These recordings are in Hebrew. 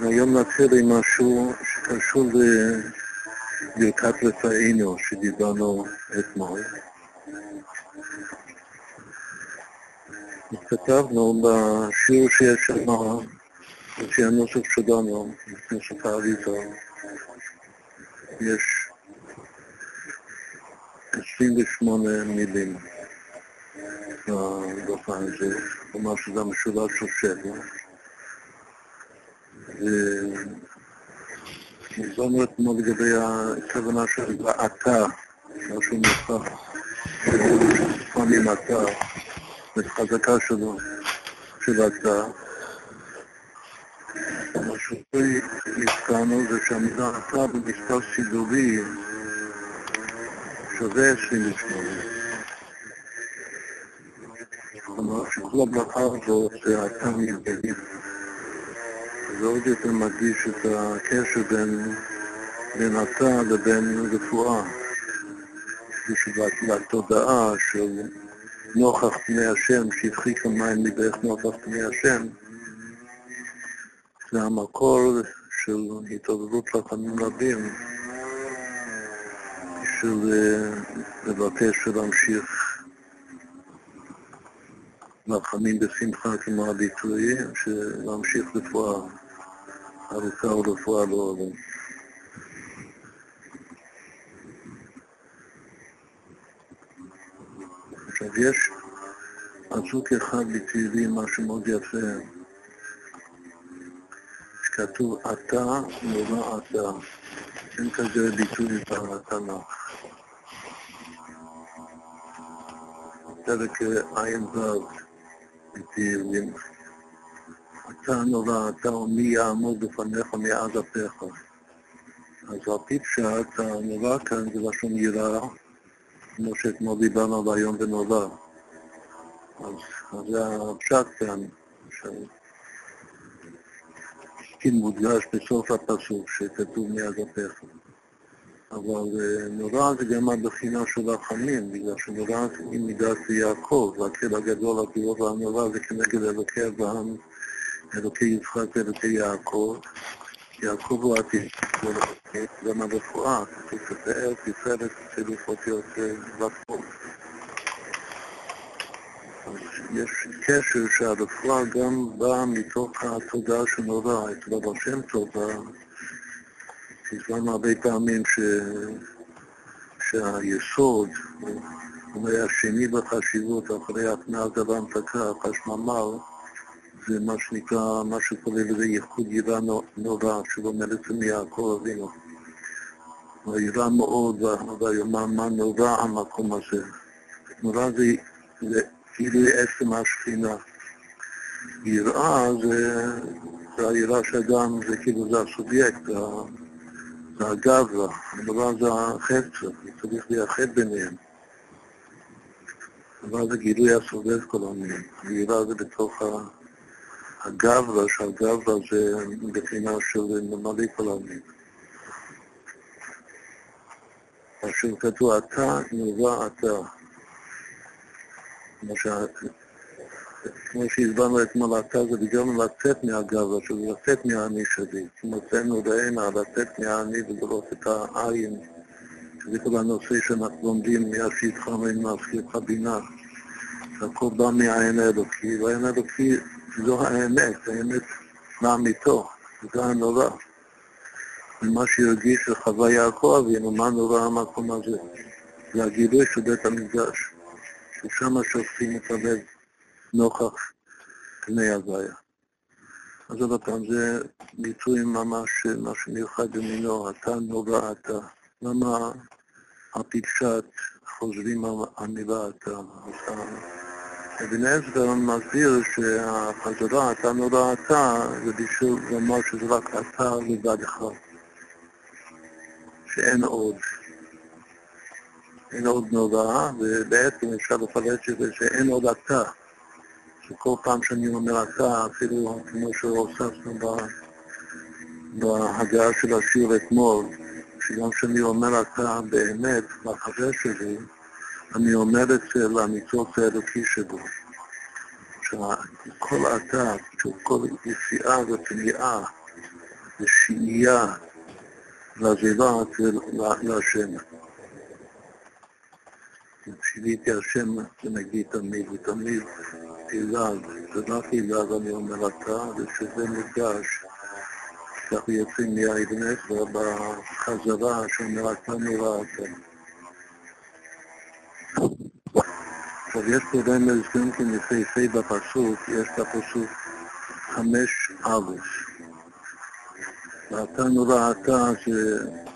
והיום נתחיל עם משהו שקשור לברכת רפאינו שדיברנו אתמול. כתבנו בשיעור שיש שם, לפי הנוסח שלנו, נוסח האריזה, יש 28 מילים בדף הזה, כלומר שזה המשולש של שבע. דיברנו אתמול לגבי הכוונה של אתה, משהו מוכח, לפעמים את חזקה שלו, של אתה. מה שהזכרנו זה שהמילה אתה במספר סידורי שווה 28. כלומר שכל הברכה הזאת זה אתה מתגלים. זה עוד יותר מדגיש את הקשר בין, בין אתה לבין רפואה. לתודעה של נוכח פני השם, שפכי כמים מבערך נוכח פני השם, זה המקור של התעוררות חכמים רבים, של לבקש ולהמשיך. רחמים בשמחה כמו הביטוי, להמשיך רפואה ארוכה או רפואה לא עולה. עכשיו יש פסוק אחד בתהילים, משהו מאוד יפה, שכתוב אתה נורא אתה, אין כזה ביטוי בתנ"ך. פרק ע"ו בתהילים. אתה נורא, מי יעמוד בפניך מעד אפיך. אז על פי פשט, הנורא כאן זה לשון יראה, כמו שאתמול דיברנו על היום ונורא. אז, זה הפשט כאן, שכן מודגש בסוף הפסוק, שכתוב מיד אפיך. אבל נורא זה גם הבחינה של רחמים, בגלל שנורא זה מידת יעקב, והקל הגדול, הטוב והנורא זה כנגד אלוקי אברהם, אלוקי יצחק ואלוקי יעקב. יעקב הוא עתיד, גם הרפואה, תפארת צירוף אותיות לקום. יש קשר שהרפואה גם באה מתוך התודעה שנורא, אצל אבר שם טוב, הסברנו הרבה פעמים ש... שהיסוד, הוא השני בחשיבות אחרי התנעת והמתקה, חשממל, זה מה שנקרא, מה שקורא לזה ייחוד יראה נורא, שלומד את זה מיעקב אבינו. וירא מאוד, ויאמר מה נורא המקום הזה. נורא זה, כאילו עצם השכינה. יראה זה, זה היראה שאדם, זה כאילו זה הסובייקט, זה הגברא, הדבר זה החפץ, צריך לייחד ביניהם. הדבר זה גילוי הסובב כל המילים. היראה זה בתוך הגברא, שהגברא זה בחינה של ממלא כל המילים. אשר כתוב, אתה נורא אתה. כמו שהסברנו אתמול, אתה זה בגלל לצאת מהגברא, שזה לצאת מהאני שלי. מוצאנו רענה, לצאת מהאני ולראות את העין, שזה כל הנושא שאנחנו לומדים מהשיטחה ומהשכיחה בינה. שהכל בא מהעין האלוקי, והעין האלוקי זו האמת, האמת לאמיתו, זה הנורא. ומה שהרגיש שחווה יעקב אבינו, מה נורא המקום הזה? זה הגילוי של בית המקדש, ששם שופטים את הלב נוכח פני הוויה. אז עוד פעם, זה ביטוי ממש משהו מיוחד במינו, אתה נורא אתה. למה פשט חוזרים על המילה אתה? אבן עזרא מסביר שהחזרה, אתה נורא אתה, זה בשביל לומר שזה רק אתה לבד אחד. שאין עוד. אין עוד נורא, ובעצם אפשר לפרט את זה שאין עוד אתה. שכל פעם שאני אומר אתה, אפילו כמו שהוספנו בהגעה של השיר אתמול, שגם כשאני אומר אתה באמת, לחבר שלי, אני אומר את זה לניצוץ האלוקי שבו. שכל אתה, כל יציאה ופניעה ושנייה לזולת ולהשם. שיניתי השם ונגיד תמיד, ותמיד תהילל, זה תהילל אני אומר אתה, ושזה מודגש, שאנחנו יוצאים מהאבן עזרא בחזרה שאומר אתה נורא אתה. עכשיו יש פה גם כן יפהפה בפסוק, יש בפסוק חמש א', ואתה נורא אתה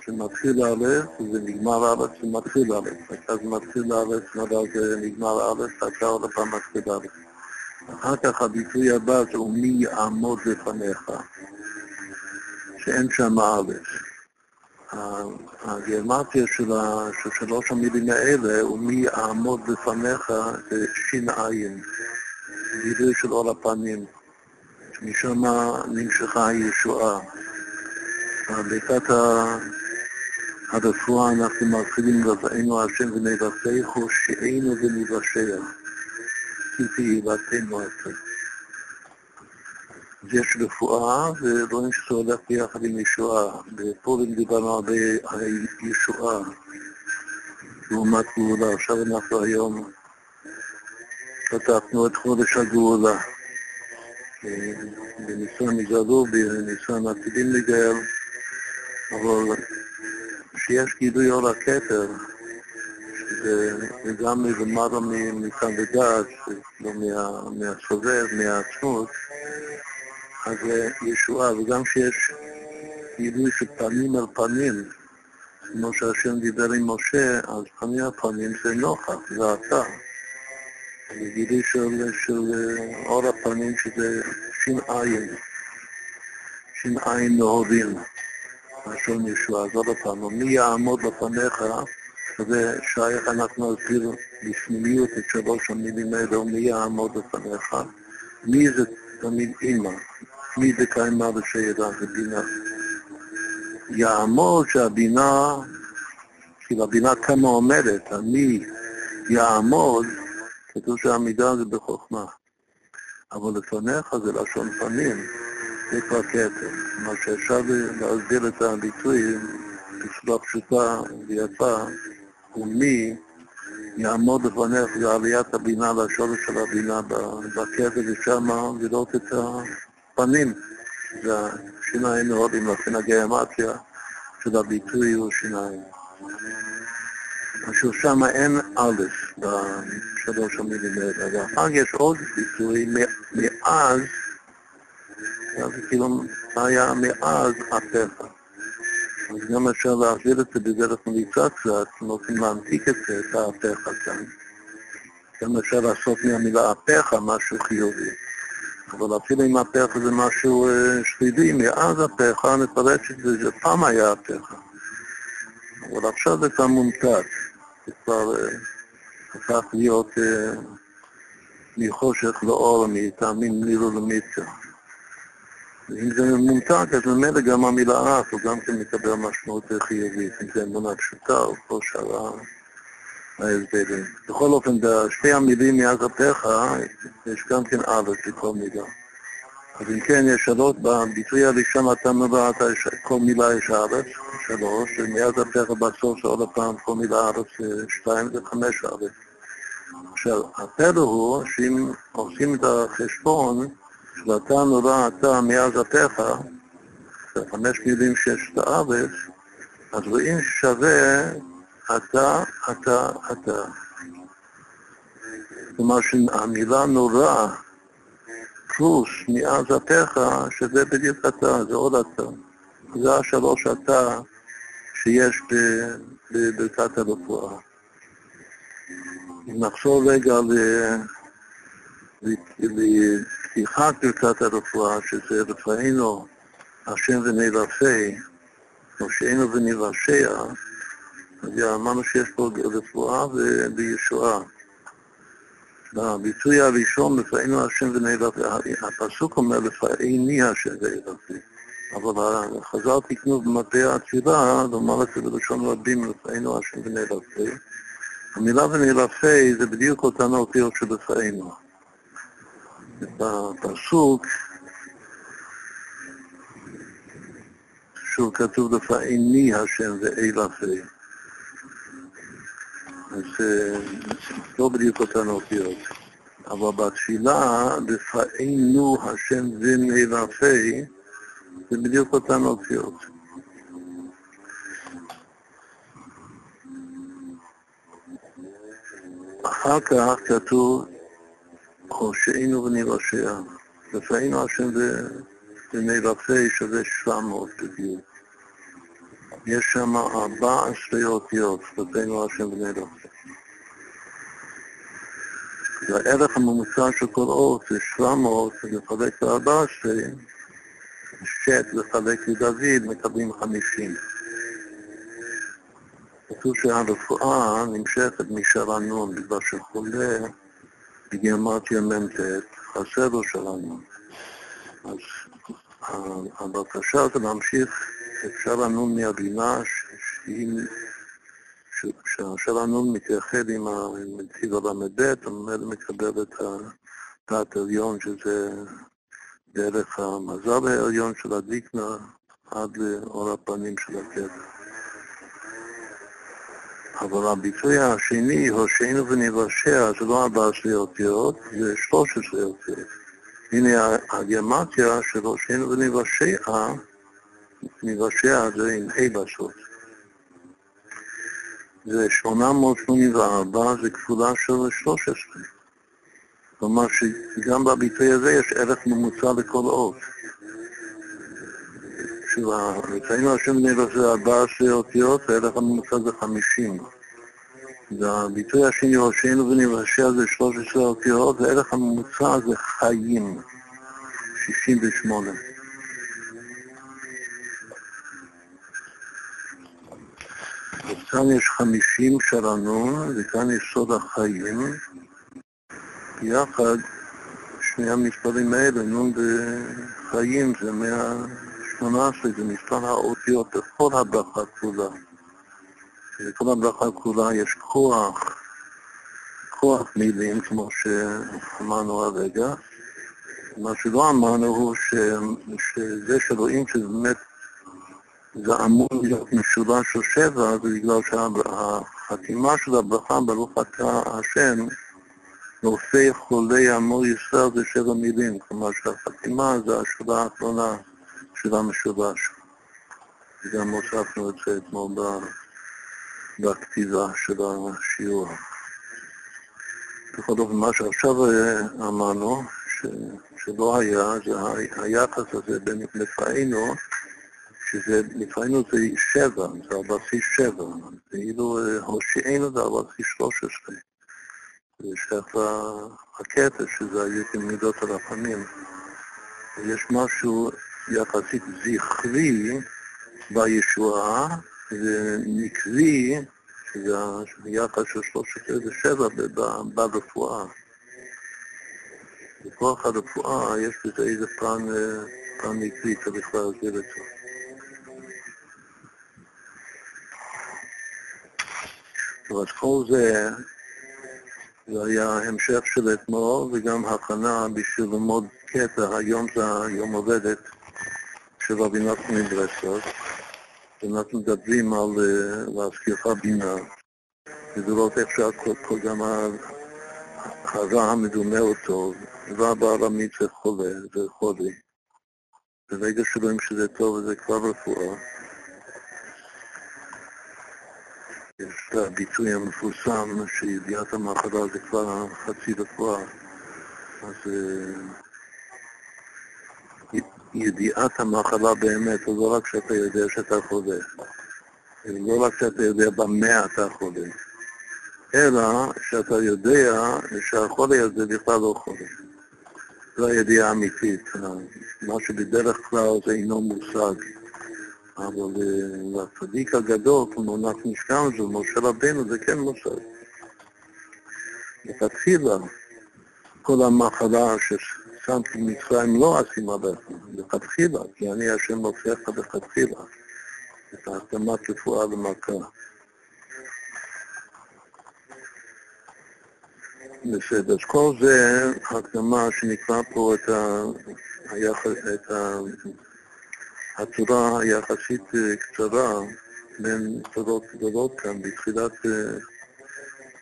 שמתחיל א', וזה נגמר א', זה מתחיל א', עכשיו זה מתחיל א', אבל זה נגמר א', אתה עוד פעם מתחיל א'. אחר כך הביטוי הבא זה ומי יעמוד לפניך, שאין שם א'. הגרמטיה של שלוש המילים האלה, ומי יעמוד לפניך, זה ש"ע, גילוי של אור הפנים, משם נמשכה הישועה. ברכת הרפואה אנחנו מתחילים לבאנו השם ונבשהו שיענו ונבשע, כי תהילתנו עצמנו. אז יש רפואה, ורואים שזה הולך ביחד עם ישועה. בפורים דיברנו הרבה על ישועה לעומת גאולה. עכשיו אנחנו היום פתחנו את חודש הגאולה. בניסן יגאלו, בניסן עתידים לגאל, אבל כשיש גילוי אור הכתר, שזה גם מלמעלה מכאן ודעת, לא מהסובב, מהעצמות, אז זה ישועה, וגם כשיש גילוי פנים על פנים, כמו שהשם דיבר עם משה, אז פנים על פנים זה נוכח, זה אתה. זה גילוי של, של אור הפנים שזה ש"ע, ש"ע נהורים, לשון ישועה. אז עוד פעם, מי יעמוד לפניך, שזה שייך, אנחנו נסביר בפנימיות את שלוש המילים האלה, מי יעמוד לפניך. מי זה תמיד אימא, מי זה קיימה ושיירה, זה בינה. יעמוד שהבינה, כאילו הבינה כמה עומדת, אני יעמוד, כתוב שהעמידה זה בחוכמה. אבל לפניך זה לשון פנים, זה כבר כתר. כלומר שאפשר להסביר את הביטוי בצורה פשוטה ויפה, ומי יעמוד לפניך לעליית הבינה, לשורש של הבינה בכתר, ושם לראות את הפנים. זה השיניים מאוד, אם לכן של הביטוי הוא שיניים. עכשיו שם אין א' בשלוש המילים האלה, ואחר יש עוד ביטוי מאז, זה כאילו היה מאז אפיך. אז גם אפשר להעביר את זה בדרך מליצה קצת, רוצים להמתיק את זה, את האפיך כאן. גם אפשר לעשות מהמילה אפיך משהו חיובי. אבל אפילו אם אפיך זה משהו שלילי, מאז אפיך נפרש את זה, פעם היה אפיך. אבל עכשיו זה כבר מומתק. זה כבר הפך להיות מחושך לאור, מטעמים נילו למיצה. אם זה מומתק, אז ממילא גם המילה אף, הוא גם כן מקבל משמעות חיובית, אם זה אמונה פשוטה או כל שאר ההסברים. בכל אופן, בשתי המילים מאז אפיך, יש גם כן א' בכל מילה. אז אם כן, יש שלוש, בביטוי הראשון אתה מבט, כל מילה יש א', שלוש, ומאז אפיך בסוף זה עוד פעם כל מילה א' שתיים, זה חמש א'. עכשיו, הפלא הוא שאם עושים את החשבון, שאתה נורא אתה מאז אפיך, זה חמש מילים שיש את הארץ, אז רואים ששווה אתה, אתה, אתה. כלומר שהמילה נורא פלוס מאז אפיך, שזה בדיוק אתה, זה עוד אתה. זה השלוש אתה שיש בברכת הרפואה. אם נחזור רגע לפתיחת ברכת הרפואה, שזה רפאנו השם ונרפא, או שאינו ונרשע, אז אמרנו שיש פה רפואה וישועה. בביטוי הראשון, לפעינו השם ונרפא, הפסוק אומר לפעיני השם ונרפא. אבל חז"ל תקנו במטבע התפילה, לומר את זה בלשון רבים, לפעינו השם ונרפא. המילה ונרפא זה בדיוק אותן האותיות של לפעינו. בפסוק שוב כתוב לפעיני השם ואילפי. אז לא בדיוק אותן אותיות. אבל בתפילה, לפעינו השם ונאלפי, זה בדיוק אותן אותיות. אחר כך כתוב, הושענו ונרשע. לפעינו השם ונאלפי שווה 700 בדיוק. יש שם 14 אותיות, לפעינו השם ונאלפי. והערך הממוצע של כל אות זה 700 לחלק ל-14, שט לחלק לדוד מקבלים 50. כתוב שהרפואה נמשכת משרנון בגלל שחולה בגימטריה מ"ט, חסר לו שרנון. אז הבקשה זה להמשיך את שרנון מהבינה שהיא שהשרנון מתייחד עם הנציב הל"ב, וממילא מקבל את התת עליון, שזה דרך המזל העליון של הדיקנה עד לאור הפנים של הקטע. אבל הביטוי השני, הושענו ונבשע, זה לא 14 אותיות, זה 13 אותיות. הנה הגרמטיה של הושענו ונבשע, נבשע זה עם ה' בסוף. זה 884, זה כפולה של 13. כלומר שגם בביטוי הזה יש ערך ממוצע לכל אות. אצלנו השם נראה זה 14 אותיות, הערך הממוצע זה 50. והביטוי השני, ראשינו ונבשע זה 13 אותיות, והערך הממוצע זה חיים, 68. כאן יש חמישים שרנון, וכאן יש סוד החיים. יחד, שני המספרים האלה, נון וחיים, זה 118, זה מספר האותיות בכל הברכה כולה. בכל הברכה כולה יש כוח, כוח מילים, כמו שאמרנו הרגע. מה שלא אמרנו הוא ש, שזה שרואים שזה באמת זה אמור להיות משולש של שבע, זה בגלל שהחתימה של הברכה, ברוך אתה השם, נופי חולי עמו ישראל זה שבע מילים, כלומר שהחתימה זה השאלה האחרונה של המשולש. וגם הוספנו את זה אתמול בכתיבה של השיעור. בכל אופן, מה שעכשיו אה, אמרנו, ש, שלא היה, זה היחס הזה בין לפעינו שזה לפעמים זה שבע, זה על בסיס שבע, ואילו אה, הושיענו זה על בסיס שלוש עשרה. זה שייך לקטע שזה היו כמידות הרחמים. יש משהו יחסית זכרי בישועה, ונקבי, שזה היחס של שלוש עשרה ושבע ברפואה. בכוח הרפואה יש בזה איזה פן, אה, פן נקבי, צריך להסביר את זה. אז כל זה, זה היה המשך של אתמול וגם הכנה בשביל ללמוד קטע, היום זה היום עובדת של רבי נחמן מברסלב, ואנחנו מדברים על להזכירך בינה, ולראות איך שהכל גם הרע המדומה אותו, רע בארמית זה חולה, זה חולי. ברגע שרואים שזה טוב וזה כבר רפואה, יש את הביטוי המפורסם שידיעת המחלה זה כבר חצי רפואה. אז אה, ידיעת המחלה באמת, זה לא רק שאתה יודע שאתה חולה, לא רק שאתה יודע במה אתה חולה, אלא שאתה יודע שהחולה הזה בכלל לא חולה. זו הידיעה האמיתית, מה שבדרך כלל זה אינו מושג. אבל לצדיק הגדול, כמו הזכרנו את זה, משה רבנו, זה כן מושג. לכתחילה, כל המחלה ששמתי במצרים לא אשים עליך, לכתחילה, כי אני השם מופיע לך לכתחילה, את ההקדמת רפואה למכה. בסדר, אז כל זה הקדמה שנקרא פה את, ה... את הצורה היחסית אה, קצרה בין צורות גדולות כאן, בתחילת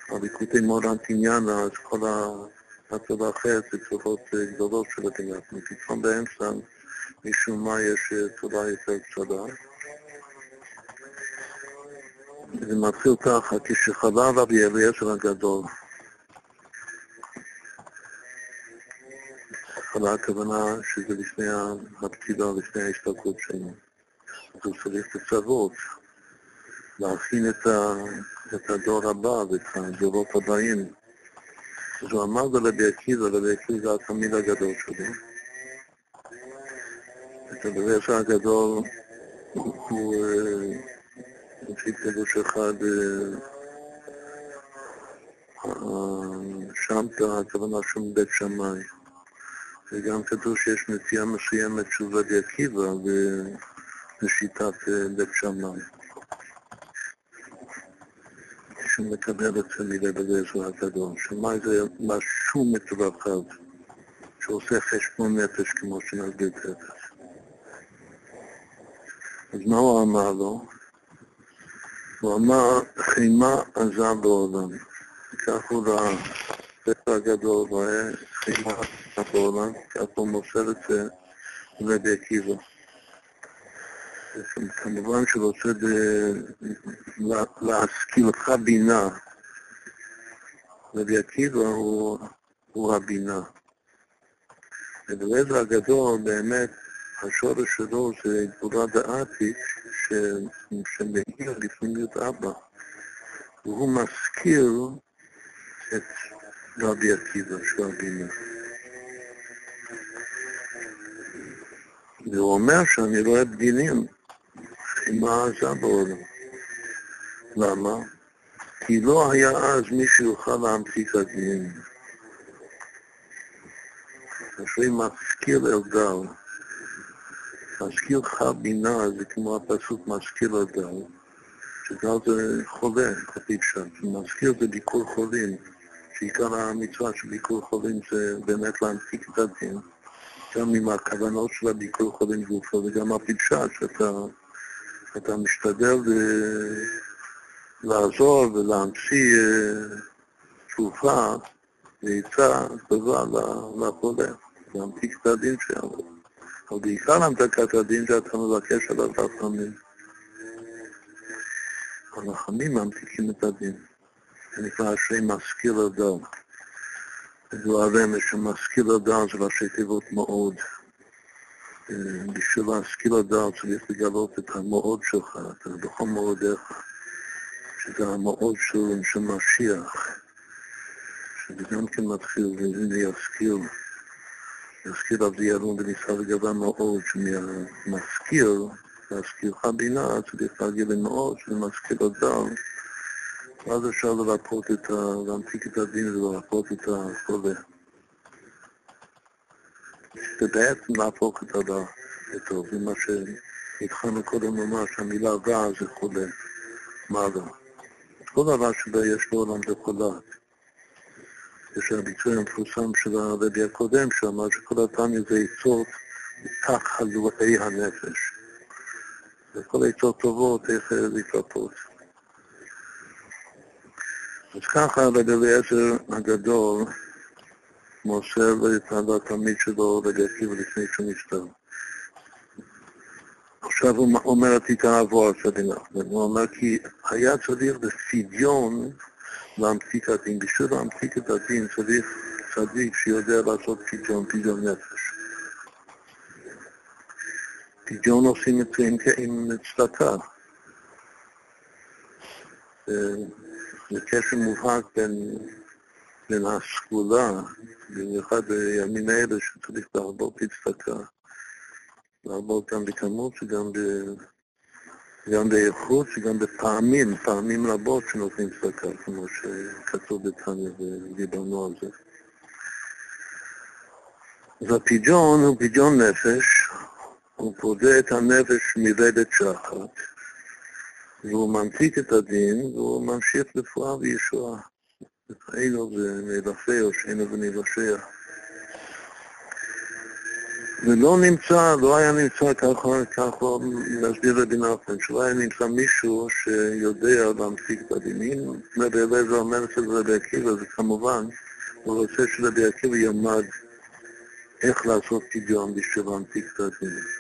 הליקוטי מורן תניין, אז כל הצורה האחרת זה צורות גדולות של התניין. פתאום באמצע, משום מה יש צורה יותר קצרה. זה מתחיל ככה, כשחלה רבי אליעזר הגדול, חלה הכוונה שזה לפני הפתילה, לפני ההסתכלות שלנו. אז הוא צריך לצוות, להכין את, ה, את הדור הבא ואת הדורות הבאים. אז הוא אמר לרבי עקיבא, רבי עקיבא זה התלמיד הגדול שלו. את עקיבא הגדול הוא לפי פירוש אחד שמתא, הכוונה שם בית שמאי. וגם כתוב שיש נטייה מסוימת של רבי עקיבא לשיטת בית שמאי. שהוא מקבל את זה מרבי אליעזר הגדול. שמאי זה משהו מתרחב, שעושה חשבון נפש כמו שנסביר תכף. אז מה הוא אמר לו? הוא אמר, חימה עזה בעולם. כך הוא ראה, ספר הגדול רואה חימה בעולם, הוא מוסר את זה לרבי עקיבא. כמובן שהוא רוצה להשכילך בינה. רבי עקיבא הוא, הבינה. ובלב הגדול באמת השורש שלו זה גבולה דעתיק שמאיר לפנימיות אבא, והוא מזכיר את רבי עקיבא, הבינה. והוא אומר שאני רואה בדינים עם העזה בעולם. למה? כי לא היה אז מי שיוכל להמציא כדין. אשרי מזכיר אלדל. מזכיר לך בינה זה כמו הפסוק מזכיר אלדל, שגל זה חולה, כפי פשט. מזכיר זה ביקור חולים, שעיקר המצווה של ביקור חולים זה באמת להמתיק את הדין, גם עם הכוונות של הביקור חולים גופו וגם הפשט, שאתה אתה משתדל לעזור ולהמציא אה, תשובה ועצה טובה לחולה, להמתיק את הדין שלו. אבל בעיקר המתקת הדין שאתה מבקש עליו רחמים. הרחמים ממתיקים את הדין. זה נקרא אשרי משכיל אדם. זו הרמז שמשכיל אדם זה ראשי תיבות מאוד. בשביל להשכיל אדם צריך לגלות את המאוד שלך, את בכל מאודיך, שזה המאוד של, משיח, שזה גם כן מתחיל, והנה ישכיל. יזכיר אבי ירון וניסה לגבי מאוד, שמזכיר, להזכירך בינה, צריך להגיע למאוד, שמזכיר אדם, ואז אפשר לרפות את ה... להמתיק את הדין ולרפות את החולה. זה בעצם להפוך את הרע לטוב, זה מה שהתחלנו קודם לומר שהמילה רע זה חולה, מה רע? כל הרע שבו יש בעולם זה חולה. יש הביצוע המפורסם של הרבי הקודם, שאמר שכל התניא זה עצות מתח חלואי הנפש. וכל עצות טובות, איך להתרפות. אז ככה רבי אליעזר הגדול מוסר לתלמיד שלו רבי עקיבא לפני שהוא נפטר. עכשיו הוא אומר את עיקר עבור סדין אחמד, הוא אומר כי היה צריך בפדיון להמתיק הדין. בשביל להמתיק את הדין צריך צדיק שיודע לעשות פדיון, פדיון נפש. פדיון עושים את זה עם צדקה. זה קשר מובהק בין, בין הסגולה, במיוחד בימים האלה שצריך להרבות בצדקה, להרבות גם בכמות וגם ב... גם באיכות וגם בפעמים, פעמים רבות שנותנים צדקה, כמו שכתוב בתניא ודיברנו על זה. אז הוא פדיון נפש, הוא פודה את הנפש מרדת שחת, והוא ממתיק את הדין, והוא ממשיך רפואה וישועה. ונלפה או שאינו ונלשע. ולא נמצא, לא היה נמצא, ככה, ככה מסביר רבי נחמן, שלא היה נמצא מישהו שיודע להמשיג את הדינים. רבי אליעזר אומר אצל רבי עקיבא, זה כמובן, הוא רוצה שרבי עקיבא ילמד איך לעשות פדיון בשביל להמשיג את הדינים.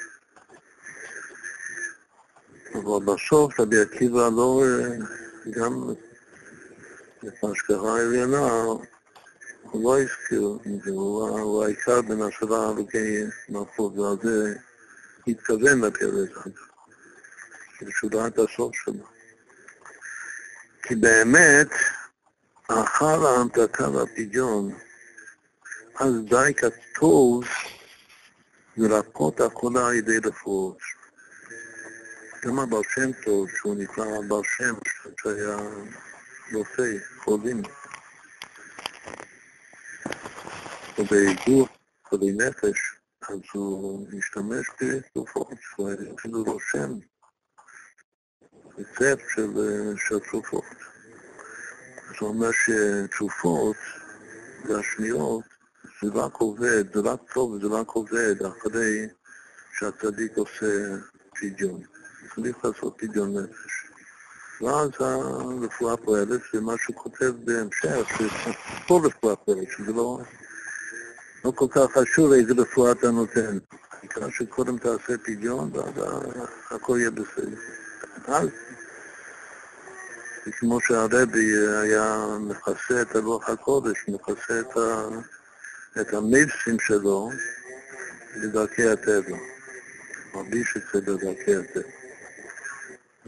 אבל בסוף רבי עקיבא לא, גם את ההשגחה העליונה, הוא לא הזכיר הוא העיקר בין השבעה הרוגי מלכות, ועל זה התכוון לפרק הזה, את הסוף שלו. כי באמת, אחר ההמתקה והפדיון, אז די כתוב לרפות החולה על ידי רפואות. גם הבעל שם טוב, שהוא נקרא בעל שם, שהיה רופא, חולים. חולי גוף, חולי נפש, אז הוא משתמש בתרופות, הוא אפילו רושם רצפט של, של תרופות. אז הוא אומר שתרופות והשניות זה רק עובד, זה רק טוב וזה רק עובד אחרי שהצדיק עושה פדיון. צריך לעשות פדיון נפש. ואז הרפואה פועלת, ומה שהוא כותב בהמשך, שכל רפואה פועלת, שזה לא... לא כל כך חשוב איזה רפואה אתה נותן. העיקר שקודם תעשה פדיון, ואז הכל יהיה בסדר. אז, כמו שהרבי היה מכסה את הלוח הקודש, מכסה את, ה, את המבסים שלו בדרכי הטבע, מרגיש את זה בדרכי הטבע.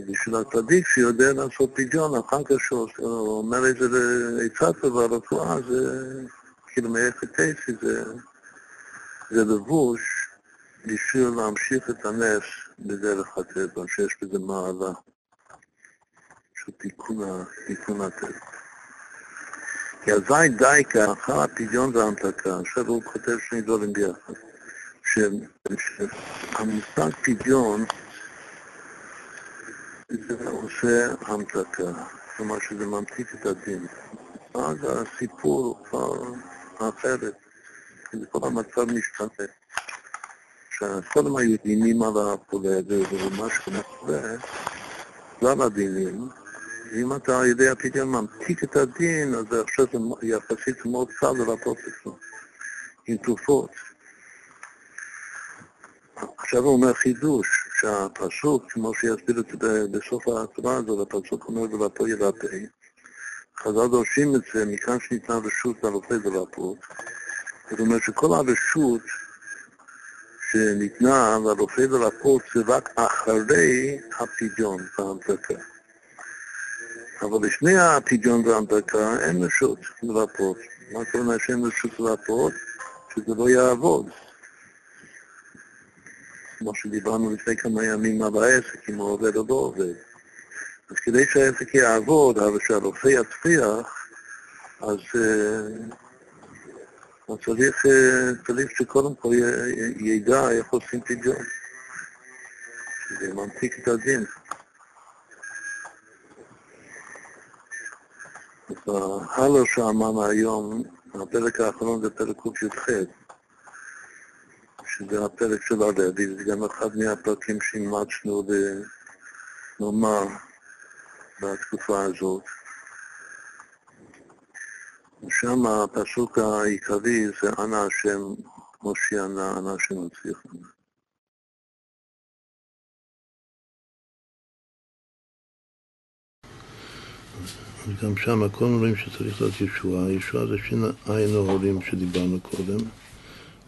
בשביל הצדיק שיודע לעשות פדיון, אחר כך שהוא אומר את זה לעצה טובה, רפואה, זה... כאילו מאיפה טייסי זה, זה לבוש בשביל להמשיך את הנס בדרך הטבע, שיש בזה מעלה של תיקון, הטבע. כי אזי דייקה, אחר הפדיון וההמתקה, עכשיו הוא כותב שני דברים ביחד, שהמושג פדיון זה עושה המתקה, כלומר שזה ממתיק את הדין. אז הסיפור כבר אחרת, כל המצב משתנה. שקודם היו דינים על הפולדת, ומה שקורה, כלל הדינים, ואם אתה על ידי הפדיון ממתיק את הדין, אז עכשיו זה יחסית מאוד קל לרפות זה, עם תרופות. עכשיו הוא אומר חידוש, שהפסוק, כמו שיסביר את זה בסוף ההצבעה הזאת, הפסוק אומר ולפו ירפא, חז"ל דורשים את זה מכאן שניתנה רשות לרופא ולרפות. זאת אומרת שכל הרשות שניתנה לרופא ולרפות זה רק אחרי הפדיון וההמתקה. אבל לפני הפדיון וההמתקה אין רשות לרפות. מה הכוונה שאין רשות לרפות? שזה לא יעבוד. כמו שדיברנו לפני כמה ימים על העסק, אם הוא עובד או לא עובד. אז כדי שהעסק יעבוד, אבל שהרופא יצליח, אז, אז צריך, צריך שקודם כל ידע איך עושים פדיון, שזה ממתיק את הדין. הלו שאמרנו היום, הפרק האחרון זה פרק קי"ח, שזה הפרק של הרבי, זה גם אחד מהפרקים שאימצנו לומר בתקופה הזאת. ושם הפסוק העיקרי זה אנא השם מושיענה, אנא השם מצליחנה. גם שם הכל אומרים שצריך להיות ישועה. ישועה זה שין עין ההורים שדיברנו קודם,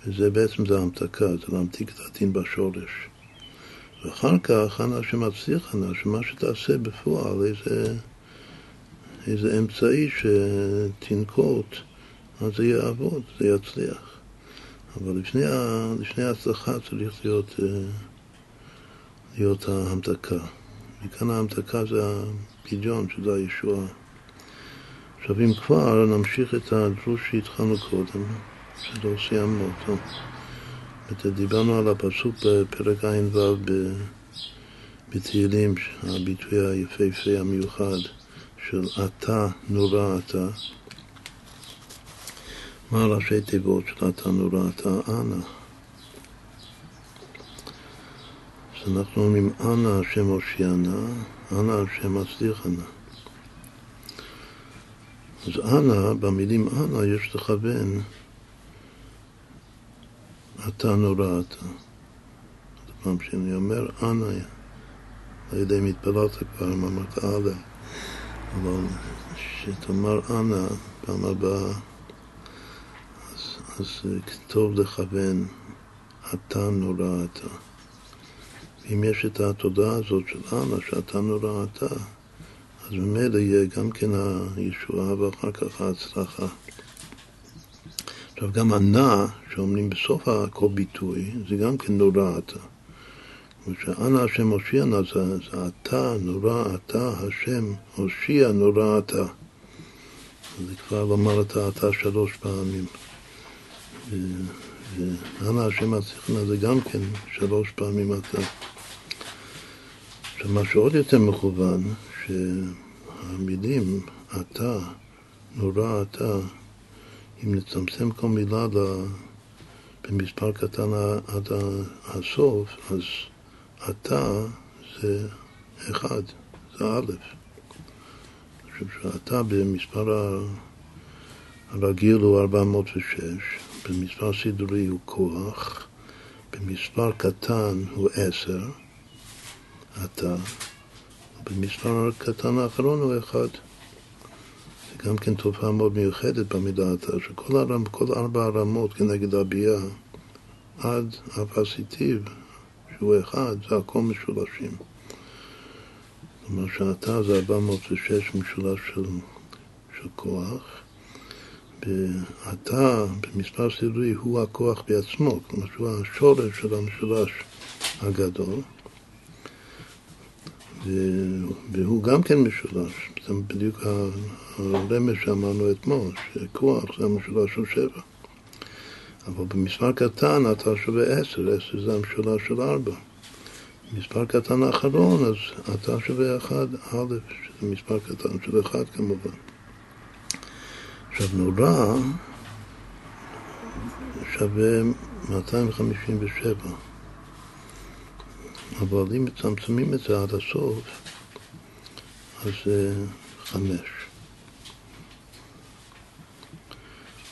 וזה בעצם זה המתקה, זה להמתיק את הדין בשורש. ואחר כך, אנא שמצליח אנא, שמה שתעשה בפועל, איזה, איזה אמצעי שתנקוט, אז זה יעבוד, זה יצליח. אבל לפני, לפני ההצלחה צריך להיות, אה, להיות ההמתקה. וכאן ההמתקה זה הפדיון, שזה הישועה. עכשיו אם כבר, נמשיך את הדרוש שהתחלנו קודם, שלא סיימנו אותו. דיברנו על הפסוק בפרק ע"ו בתהילים, הביטוי היפהפה המיוחד של אתה נורא אתה. מה ראשי תיבות של אתה נורא אתה? אנא. אז אנחנו אומרים, אנא השם הושיענה, אנא השם הצליחנה. אז אנא, במילים אנא יש לכוון אתה נורא אתה. פעם שאני אומר אנא, לא יודע אם התפללת כבר, אם אמרת א', אבל שתאמר אנא פעם הבאה, אז, אז טוב לכוון אתה נורא אתה. אם יש את התודעה הזאת של אנא, שאתה נורא אתה, אז ממילא יהיה גם כן הישועה ואחר כך ההצלחה. עכשיו גם הנע, שאומרים בסוף כל ביטוי, זה גם כן נורא אתה. ושאנא השם הושיע נא זה, זה אתה נורא אתה השם הושיע נורא אתה. זה כבר לומר את האתה שלוש פעמים. ואנא השם הצליחנה זה גם כן שלוש פעמים אתה. עכשיו, מה שעוד יותר מכוון, שהמילים אתה, נורא אתה, אם נצמצם כל מילה במספר קטן עד הסוף, אז אתה זה אחד, זה א'. אני חושב שאתה במספר הרגיל הוא 406, במספר סידורי הוא כוח, במספר קטן הוא 10, אתה, ובמספר הקטן האחרון הוא 1. גם כן תופעה מאוד מיוחדת במידה אתה, שכל הרמ, ארבע הרמות כנגד הביאה עד הפסיטיב, שהוא אחד, זה הכל משולשים. זאת אומרת שאתה זה 406 משולש של, של כוח, ואתה במספר סידורי הוא הכוח בעצמו, כלומר שהוא השורש של המשולש הגדול. והוא גם כן משולש. זה בדיוק הרמז שאמרנו אתמול, שכוח זה המשולש של שבע. אבל במספר קטן אתה שווה עשר, עשר זה המשולש של ארבע. במספר קטן האחרון, אז אתה שווה אחד, א', שזה מספר קטן של אחד כמובן. עכשיו נורא שווה 257. אבל אם מצמצמים את זה עד הסוף, אז זה חמש.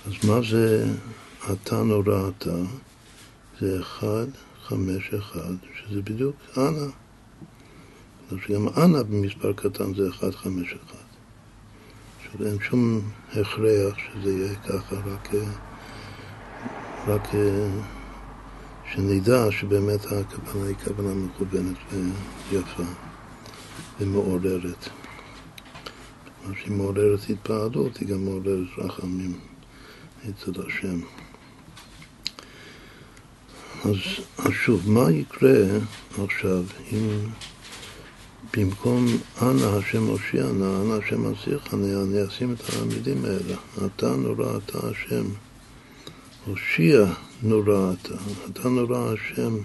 אז מה זה אתה נורא אתה? זה אחד, חמש, אחד, שזה בדיוק אנא. גם אנא במספר קטן זה אחד, חמש, אחד. עכשיו אין שום הכרח שזה יהיה ככה, רק, רק שנדע שבאמת הכוונה היא כוונה מכוונת ויפה ומעוררת. מה שהיא מעוררת התפעלות, היא גם מעוררת רחמים אצל השם. אז, אז שוב, מה יקרה עכשיו אם במקום אנא השם הושיענה, אנא השם אנשיחנה, אני אשים את המילים האלה. אתה נורא אתה השם. הושיע נורא אתה, אתה נורא השם,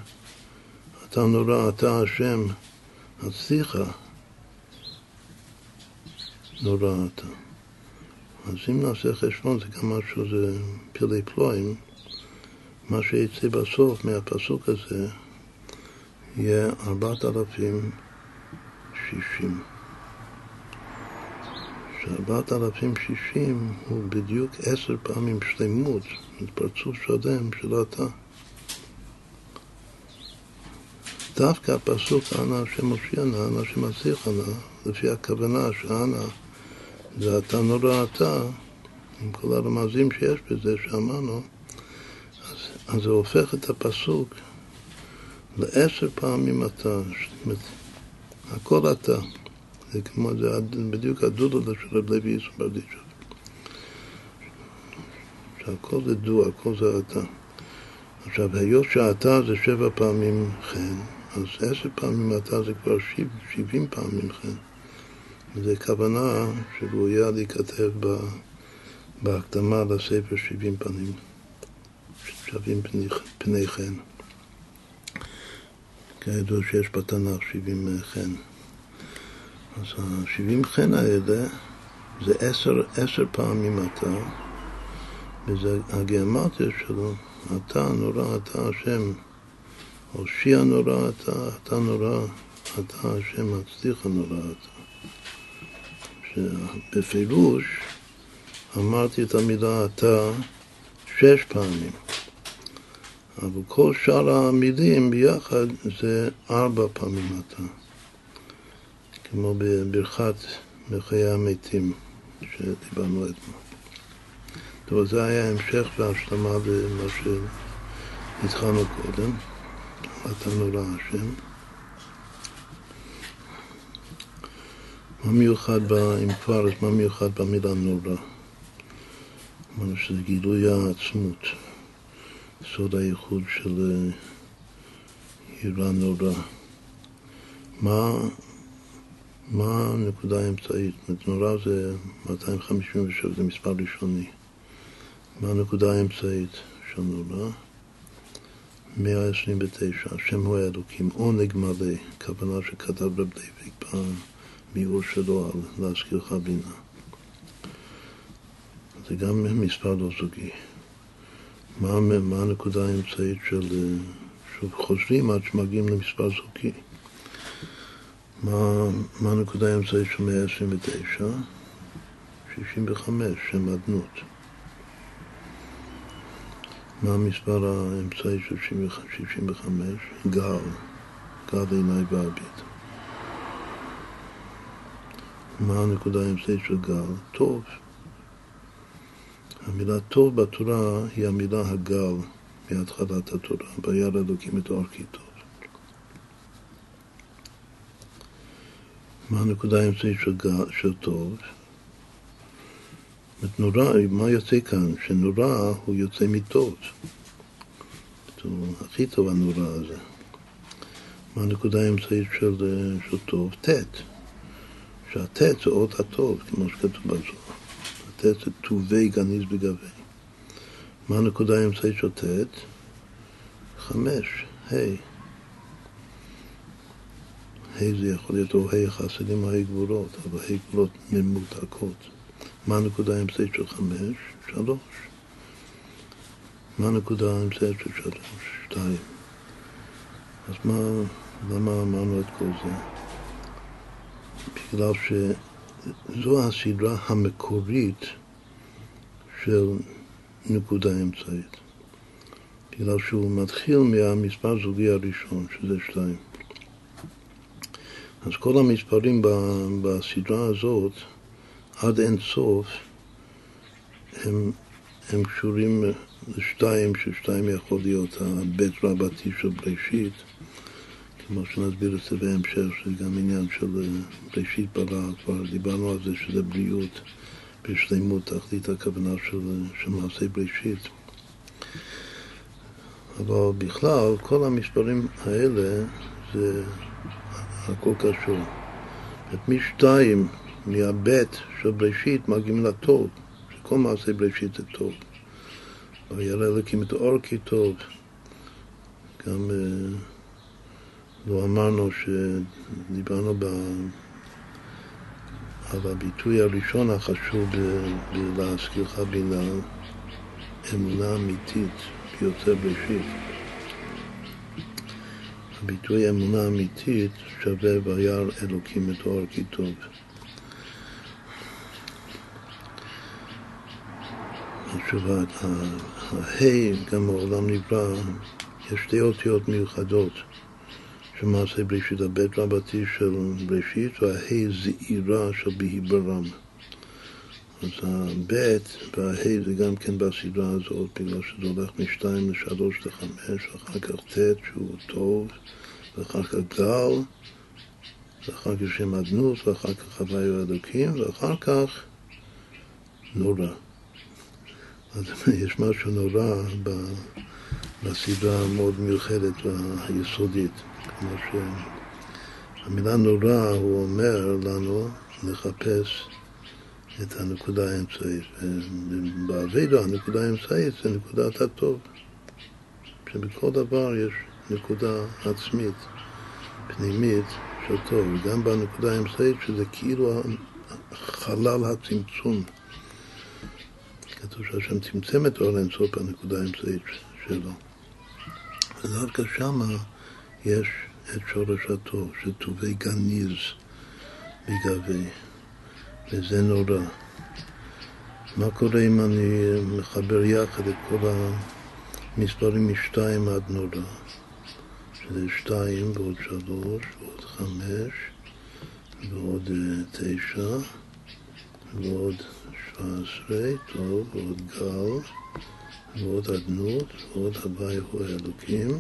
אתה נורא אתה השם, הצליחה נורא אתה. אז אם נעשה חשבון, זה גם משהו, זה פלאי פלואים, מה שיצא בסוף מהפסוק הזה יהיה ארבעת אלפים שישים. שארבעת אלפים שישים הוא בדיוק עשר פעמים שלמות, פרצוף שלם של אתה. דווקא הפסוק אנא השם הושיענה, אנא השם אסיחנה, לפי הכוונה שאנא זה אתה נורא אתה, עם כל הרמזים שיש בזה שאמרנו, אז, אז זה הופך את הפסוק לעשר פעמים אתה, הכל אתה. זה כמו, זה בדיוק הדודו של רב לוי ישו ברדיצ'וב. שהכל זה דו, הכל זה אתה. עכשיו, היות שאתה זה שבע פעמים חן, אז עשר פעמים אתה זה כבר שיב, שבעים פעמים חן. וזו כוונה שראויה להיכתב בהקדמה לספר שבעים פנים, שווים פני חן. כידוע שיש בתנ"ך שבעים חן. אז השבעים חן האלה זה עשר, עשר פעמים אתה, וזה הגיאמטיה שלו, אתה נורא, אתה השם, הושיע נורא אתה, אתה נורא, אתה השם מצליח נורא אתה. שבפירוש אמרתי את המילה אתה שש פעמים, אבל כל שאר המילים ביחד זה ארבע פעמים אתה, כמו בברכת מחיי המתים שדיברנו אתמול. טוב, זה היה המשך והשלמה למה שהתחלנו קודם, אתה נורא השם. מה מיוחד, ב, אם כבר, אז מה מיוחד במילה נורא? אמרנו שזה גילוי העצמות, סוד הייחוד של אה, יראה נורא. מה, מה הנקודה האמצעית? נורא זה 257, זה מספר ראשוני. מה הנקודה האמצעית של נורא? 129, השם הוא האלוקים, עונג מלא, כוונה שכתב רב דיוויק במיעור שלו על להזכירך בינה. זה גם מספר לא זוגי. מה, מה הנקודה האמצעית של... שוב, חוזרים עד שמגיעים למספר זוגי. מה, מה הנקודה האמצעית של 129? 65, שם אדנות. מה המספר האמצעי של 65? גל, גל עיניי ואביט. מה הנקודה האמצעית של גל? טוב. המילה טוב בתורה היא המילה הגל מהתחלת התורה, ביד אלוקים את אורכי טוב. מה הנקודה האמצעית של, של טוב? נורא, מה יוצא כאן? שנורא הוא יוצא מטוב. הכי טוב הנורא הזה. מה הנקודה האמצעית של, של טוב? ט'. שהט' זה אות הטוב, כמו שכתוב בזוהר. הט' זה טובי גניז בגבי. מה הנקודה האמצעית של ט'? חמש, ה'. ה' זה יכול להיות או ה' חסדים או ה' גבולות, אבל ה' גבולות ממותקות. מה הנקודה האמצעית של חמש? שלוש. מה הנקודה האמצעית של שלוש? שתיים. אז מה, למה אמרנו את כל זה? בגלל שזו הסדרה המקורית של נקודה אמצעית. בגלל שהוא מתחיל מהמספר זוגי הראשון, שזה שתיים. אז כל המספרים בסדרה הזאת עד אין סוף הם, הם קשורים לשתיים, ששתיים יכול להיות הבית רבתי של בראשית, כמו שנסביר את זה בהמשך, שזה גם עניין של אה, בראשית ברא, כבר דיברנו על זה שזה בריאות בשלימות, תכלית הכוונה של, של מעשי בראשית. אבל בכלל, כל המספרים האלה זה הכל קשור. את משתיים מהבית של בראשית מגיעים לטוב, שכל מעשה בראשית זה טוב. וירא אלוקים את האור כי טוב. גם אה, לא אמרנו שדיברנו ב... על הביטוי הראשון החשוב להזכירך בינה אמונה אמיתית ביוצא בראשית. הביטוי אמונה אמיתית שווה וירא אלוקים את האור כי טוב. התשובה, הה' גם העולם נברא, יש שתי אותיות מיוחדות של מעשה בראשית, הבית רבתי של בראשית והה' זעירה של בהיברם. אז הבית והה' זה גם כן בסדרה הזאת, בגלל שזה הולך משתיים לשלוש לחמש, ואחר כך ט' שהוא טוב, ואחר כך גל, ואחר כך שם אדנות, ואחר כך הוויה אלוקים, ואחר כך נורא. אז יש משהו נורא בסדרה המאוד מיוחדת והיסודית. כמו שהמילה נורא, הוא אומר לנו לחפש את הנקודה האמצעית. באבידו הנקודה האמצעית זה נקודת הטוב. שבכל דבר יש נקודה עצמית, פנימית, של טוב. גם בנקודה האמצעית שזה כאילו חלל הצמצום. כתוב שהשם צמצם את אור האינסוף בנקודה האמצעית שלו. ודווקא שמה יש את שורש הטוב, שטובי גניז בגבי, וזה נורא. מה קורה אם אני מחבר יחד את כל המספרים משתיים עד נורא? שזה שתיים ועוד שלוש ועוד חמש ועוד אה, תשע ועוד שבע עשרה, טוב, ועוד גל ועוד אדנות ועוד הוואי הוא האלוקים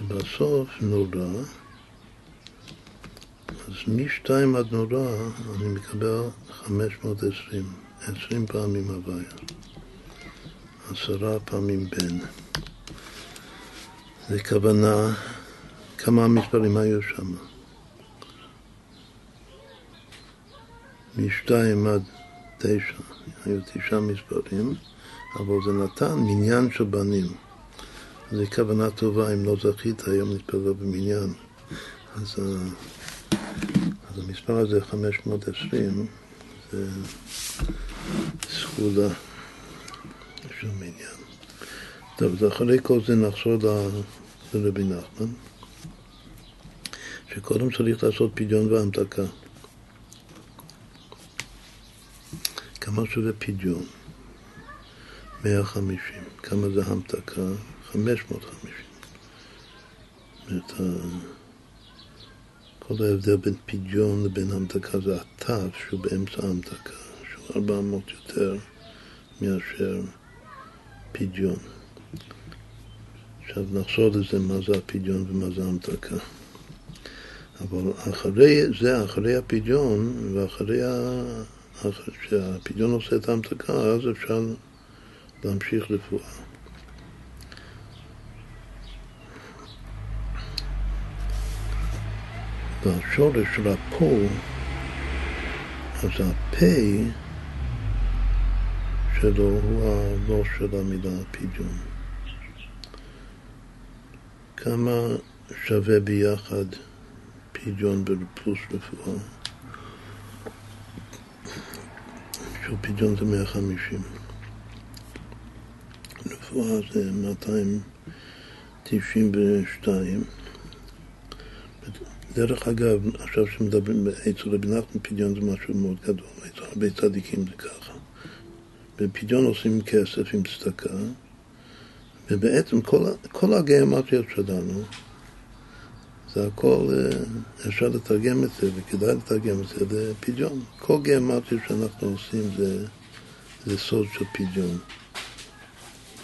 ובסוף נורא אז משתיים עד נורא אני מקבל חמש מאות עשרים, עשרים פעמים הוויה, עשרה פעמים בן. זה כוונה, כמה מספרים היו שם? משתיים עד תשע, היו תשעה מספרים, אבל זה נתן מניין של בנים. זו כוונה טובה, אם לא זכית היום להתפלל במניין. אז, אז המספר הזה, 520, זה סגולה של מניין. טוב, אז אחרי כל זה נחזור לרבי נחמן, שקודם צריך לעשות פדיון והמתקה. כמה שזה פדיון? 150. כמה זה המתקה? 550. כל ההבדל בין פדיון לבין המתקה זה התו שהוא באמצע ההמתקה, שהוא 400 יותר מאשר פדיון. עכשיו נחזור לזה מה זה הפדיון ומה זה ההמתקה. אבל אחרי זה, אחרי הפדיון ואחרי שהפדיון עושה את ההמתקה, אז אפשר להמשיך רפואה. והשורש של הפו, אז הפה שלו הוא הלא של המילה פדיון. כמה שווה ביחד פדיון פלוס רפואה? שהוא פדיון זה 150. רפואה זה 292. דרך אגב, עכשיו שמדברים אצל רבי נחמן פדיון זה משהו מאוד גדול, אצל הרבה צדיקים זה ככה. בפדיון עושים כסף עם צדקה, ובעצם כל, כל הגיאומטריות שלנו, זה הכל, אה, אפשר לתרגם את זה, וכדאי לתרגם את זה לפדיון. כל גיאומטריה שאנחנו עושים זה, זה סוד של פדיון.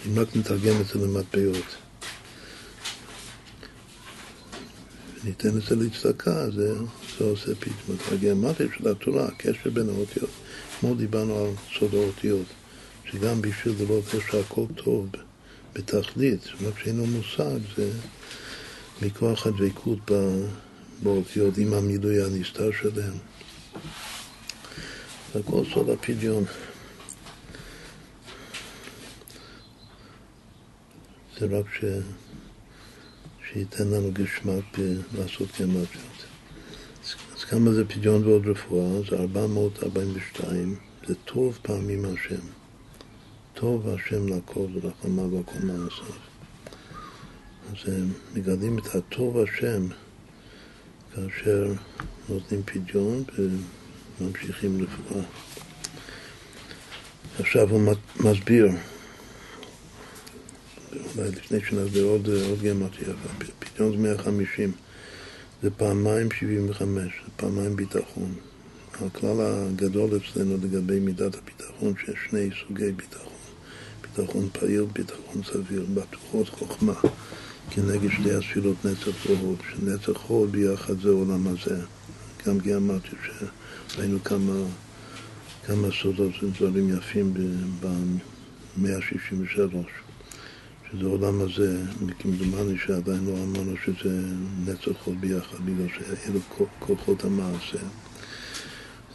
אם רק נתרגם את זה למטבעות. ניתן את זה לצדקה, זה, זה עושה פדיון. הגיאומטריה של התורה, הקשר בין האותיות, כמו דיברנו על סוד האותיות, שגם בשביל לראות איך שהכל טוב בתכלית, רק שאין לו מושג, זה מכוח הדבקות באותיות עם המילוי הנסתר שלהם. זה הכל סוד הפדיון. זה רק ש... שייתן לנו גשמק לעשות גמטריות. אז כמה זה פדיון ועוד רפואה? זה 442, זה טוב פעמים השם. טוב השם לכל ורחמיו וכל מעשיו. אז הם מגלים את הטוב השם כאשר נותנים פדיון וממשיכים רפואה. עכשיו הוא מסביר, אולי לפני שנסביר עוד, עוד גמטריה, פדיון זה 150, זה פעמיים 75, זה פעמיים ביטחון. הכלל הגדול אצלנו לגבי מידת הביטחון שיש שני סוגי ביטחון. ביטחון פעיל, ביטחון סביר, בטוחות חוכמה, כנגד שתי הספירות נצח והוד, שנצח הוד ביחד זה עולם הזה. גם כי אמרתי שראינו כמה, כמה סודות ודברים יפים במאה ה-63, שזה עולם הזה, כמדומני שעדיין לא אמרנו שזה נצח הוד ביחד, בגלל שאלו כוחות המעשה.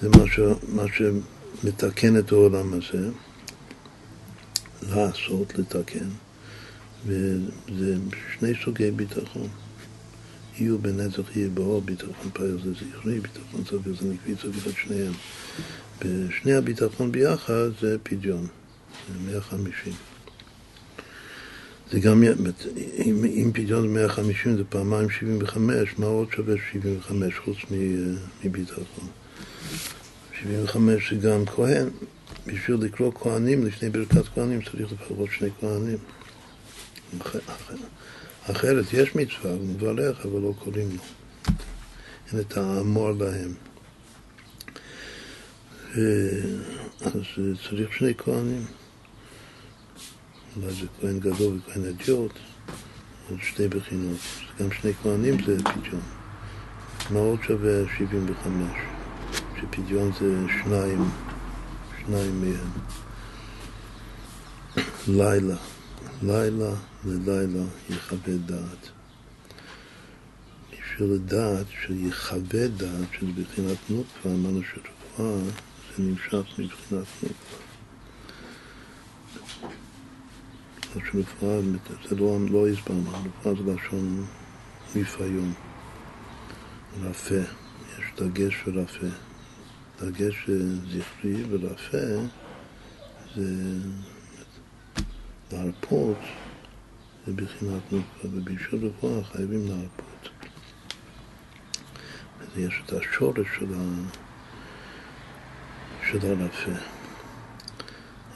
זה מה, ש, מה שמתקן את העולם הזה. לעשות, לתקן, וזה שני סוגי ביטחון. יהיו בנצח יהיה באור, ביטחון פעיל זה זכרי, ביטחון סביר זה נקבי, צריך את שניהם. ושני הביטחון ביחד זה פדיון, זה 150. זה גם, אם, אם פדיון זה 150 זה פעמיים 75, מה עוד שווה 75 חוץ מביטחון? 75 זה גם כהן, בשביל לקרוא כהנים, לפני ברכת כהנים צריך לפחות שני כהנים. אחרת יש מצווה, הוא מברך, אבל לא קוראים לו. אין את האמור להם. אז צריך שני כהנים. אולי זה כהן גדול וכהן אדיוט, עוד שתי בחינות. גם שני כהנים זה פדיון. מה עוד שווה 75? שפדיון זה שניים, שניים מהם. לילה, לילה ללילה יכבד דעת. בשביל לדעת שיכבד דעת, שזה בחינת נוקפה, אמרנו שרפואה זה נמשך מבחינת נוקפה. רפואה, זה לא, לא הסברנו, רפואה זה לשון ניפיון, רפה, יש דגש ורפה. דגש זכרי ורפה זה להרפות, זה בחינת נוקבה, ובשביל רפואה חייבים להרפות. יש את השורש של, ה... של הרפה.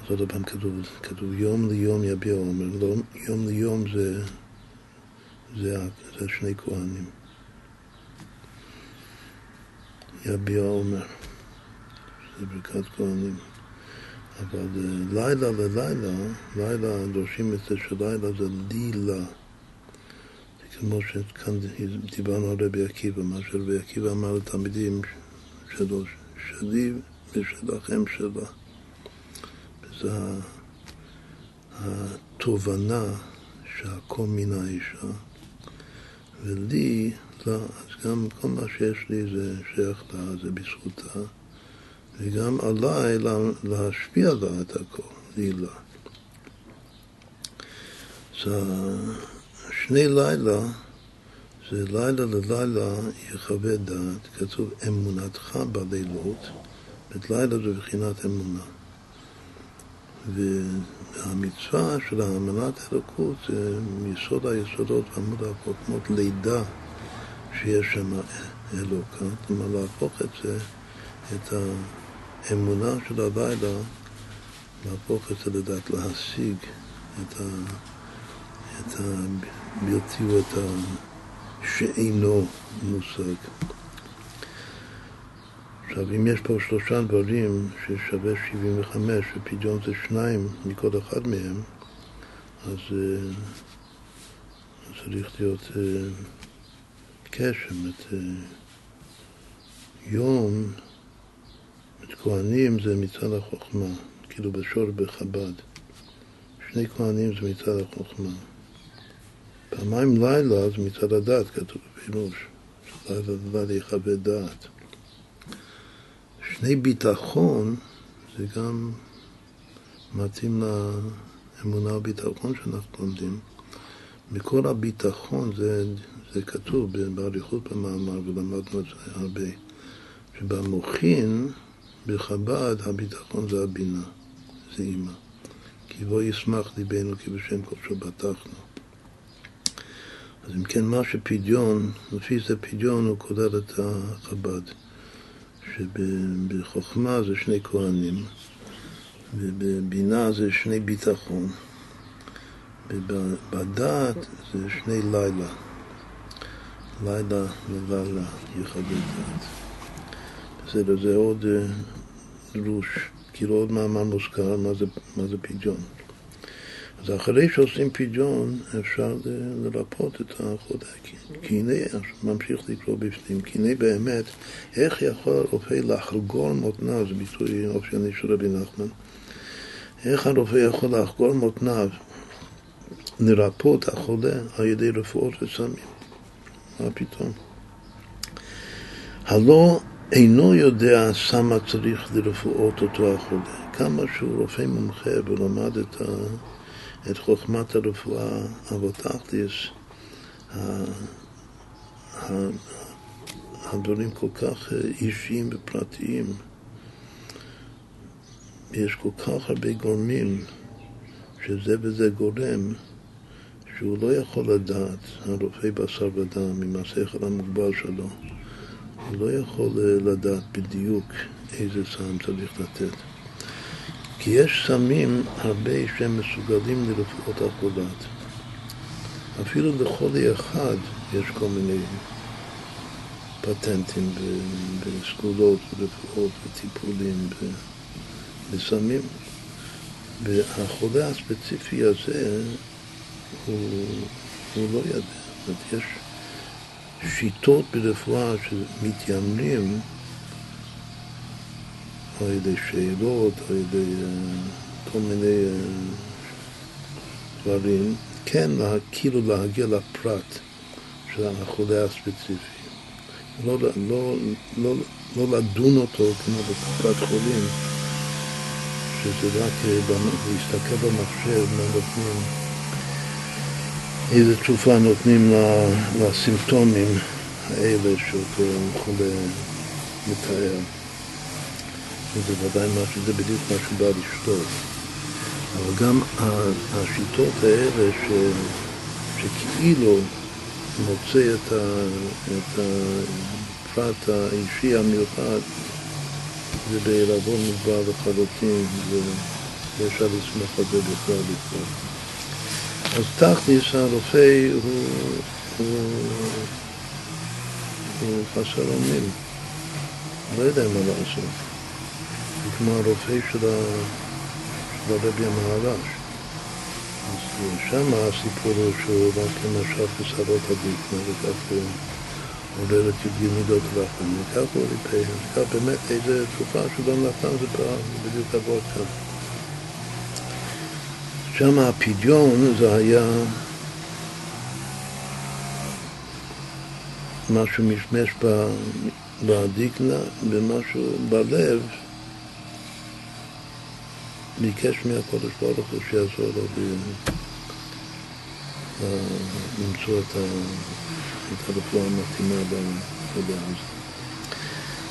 אז עוד פעם כתוב, כתוב יום ליום יביע עומר, לא, יום ליום זה, זה, זה שני כהנים. יביע עומר, זה ברכת כהנים. אבל אה, לילה ללילה, לילה, דורשים את זה שלילה זה לילה. זה כמו שכאן דיברנו על רבי עקיבא, מה שרבי עקיבא אמר לתלמידים שלו, שלי ושלכם שלה. זה התובנה שהכל מן האישה, ולי, לא, אז גם כל מה שיש לי זה שייך לה, זה בזכותה, וגם עליי להשפיע לה את הכל, לי לה. אז שני לילה, זה לילה ללילה יחווה דעת, כתוב אמונתך בלילות, ואת לילה זה בחינת אמונה. והמצווה של האמנת אלוקות זה מיסוד היסודות ועמוד החוכמות לידה שיש שם אלוקה, כלומר להפוך את זה, את האמונה של הלילה, להפוך את זה לדעת להשיג את, ה, את הבלתי ואת השאינו מושג. עכשיו, אם יש פה שלושה דברים ששווה 75 ופדיון זה שניים מכל אחד מהם, אז uh, צריך להיות uh, קשר, את uh, יום, את כהנים זה מצד החוכמה, כאילו בשור בחב"ד. שני כהנים זה מצד החוכמה. פעמיים לילה זה מצד הדת, כתוב בפירוש. לילה לילה יכבד דעת. שני ביטחון זה גם מתאים לאמונה וביטחון שאנחנו לומדים. מקור הביטחון זה, זה כתוב באריכות במאמר, ולמדנו את זה הרבה, שבמוחין, בחב"ד, הביטחון זה הבינה, זה אימא. כי בו ישמח ליבנו כי בשם כבשו בטחנו. אז אם כן, מה שפדיון, לפי זה פדיון הוא כולל את החב"ד. שבחוכמה זה שני כהנים, ובבינה זה שני ביטחון, ובדעת זה שני לילה. לילה ולילה יכבד דעת. בסדר, זה עוד דרוש, אה, כאילו עוד מאמר מוזכר, מה זה, מה זה פדיון. אז אחרי שעושים פדיון, אפשר לרפות את החולה. כי הנה, ממשיך לקרוא בפנים, כי הנה באמת, איך יכול רופא לחגור מותניו, זה ביטוי אופייני של רבי נחמן, איך הרופא יכול לחגור מותניו, לרפות החולה על ידי רפואות וסמים? מה פתאום? הלא אינו יודע סמה צריך לרפואות אותו החולה. כמה שהוא רופא מומחה ולמד את ה... את חוכמת הרפואה אבותכליס, הדברים כל כך אישיים ופרטיים. יש כל כך הרבה גורמים שזה וזה גורם שהוא לא יכול לדעת, הרופא בשר ודם, עם השכל המוגבל שלו, הוא לא יכול לדעת בדיוק איזה סם צריך לתת. כי יש סמים הרבה שהם מסוגלים לרפואות החולת. אפילו לחולי אחד יש כל מיני פטנטים בסגולות ורפואות וטיפולים בסמים. והחולה הספציפי הזה הוא, הוא לא יודע. זאת אומרת, יש שיטות ברפואה שמתיימרים על ידי שאלות, על ידי uh, כל מיני uh, דברים, כן, כאילו להגיע לפרט של החולה הספציפי. לא, לא, לא, לא לדון אותו כמו בקופת חולים, שזה רק אה, להסתכל במחשב מה נותנים, איזה תרופה נותנים לסימפטומים האלה שאותו חולה מתאר. זה ודאי משהו, זה בדיוק מה שהוא בא לשתות. אבל גם השיטות האלה ש, שכאילו מוצא את, ה, את הפרט האישי המיוחד, זה בערבון מוגבל לחלוטין, ואפשר לסמוך על זה בכלל בכלל. אז תכלס הרופא הוא, הוא, הוא חסר אונים, לא יודע מה לעשות. זה כמו הרופא של, הרבי המהר"ש. אז שם הסיפור הוא שהוא רק למשל בסערות הדיקנה, וכך הוא עורר את י"ג מידות לחם, וכך הוא ריפא, וכך באמת איזה תרופה שהוא גם נתן זה פעם, בדיוק עבור כאן. שם הפדיון זה היה משהו משמש בדיקנה, ומשהו בלב ביקש מהקודש ברוך הוא שיעזור לו למצוא את הרפואה המתאימה בנקודה הזאת.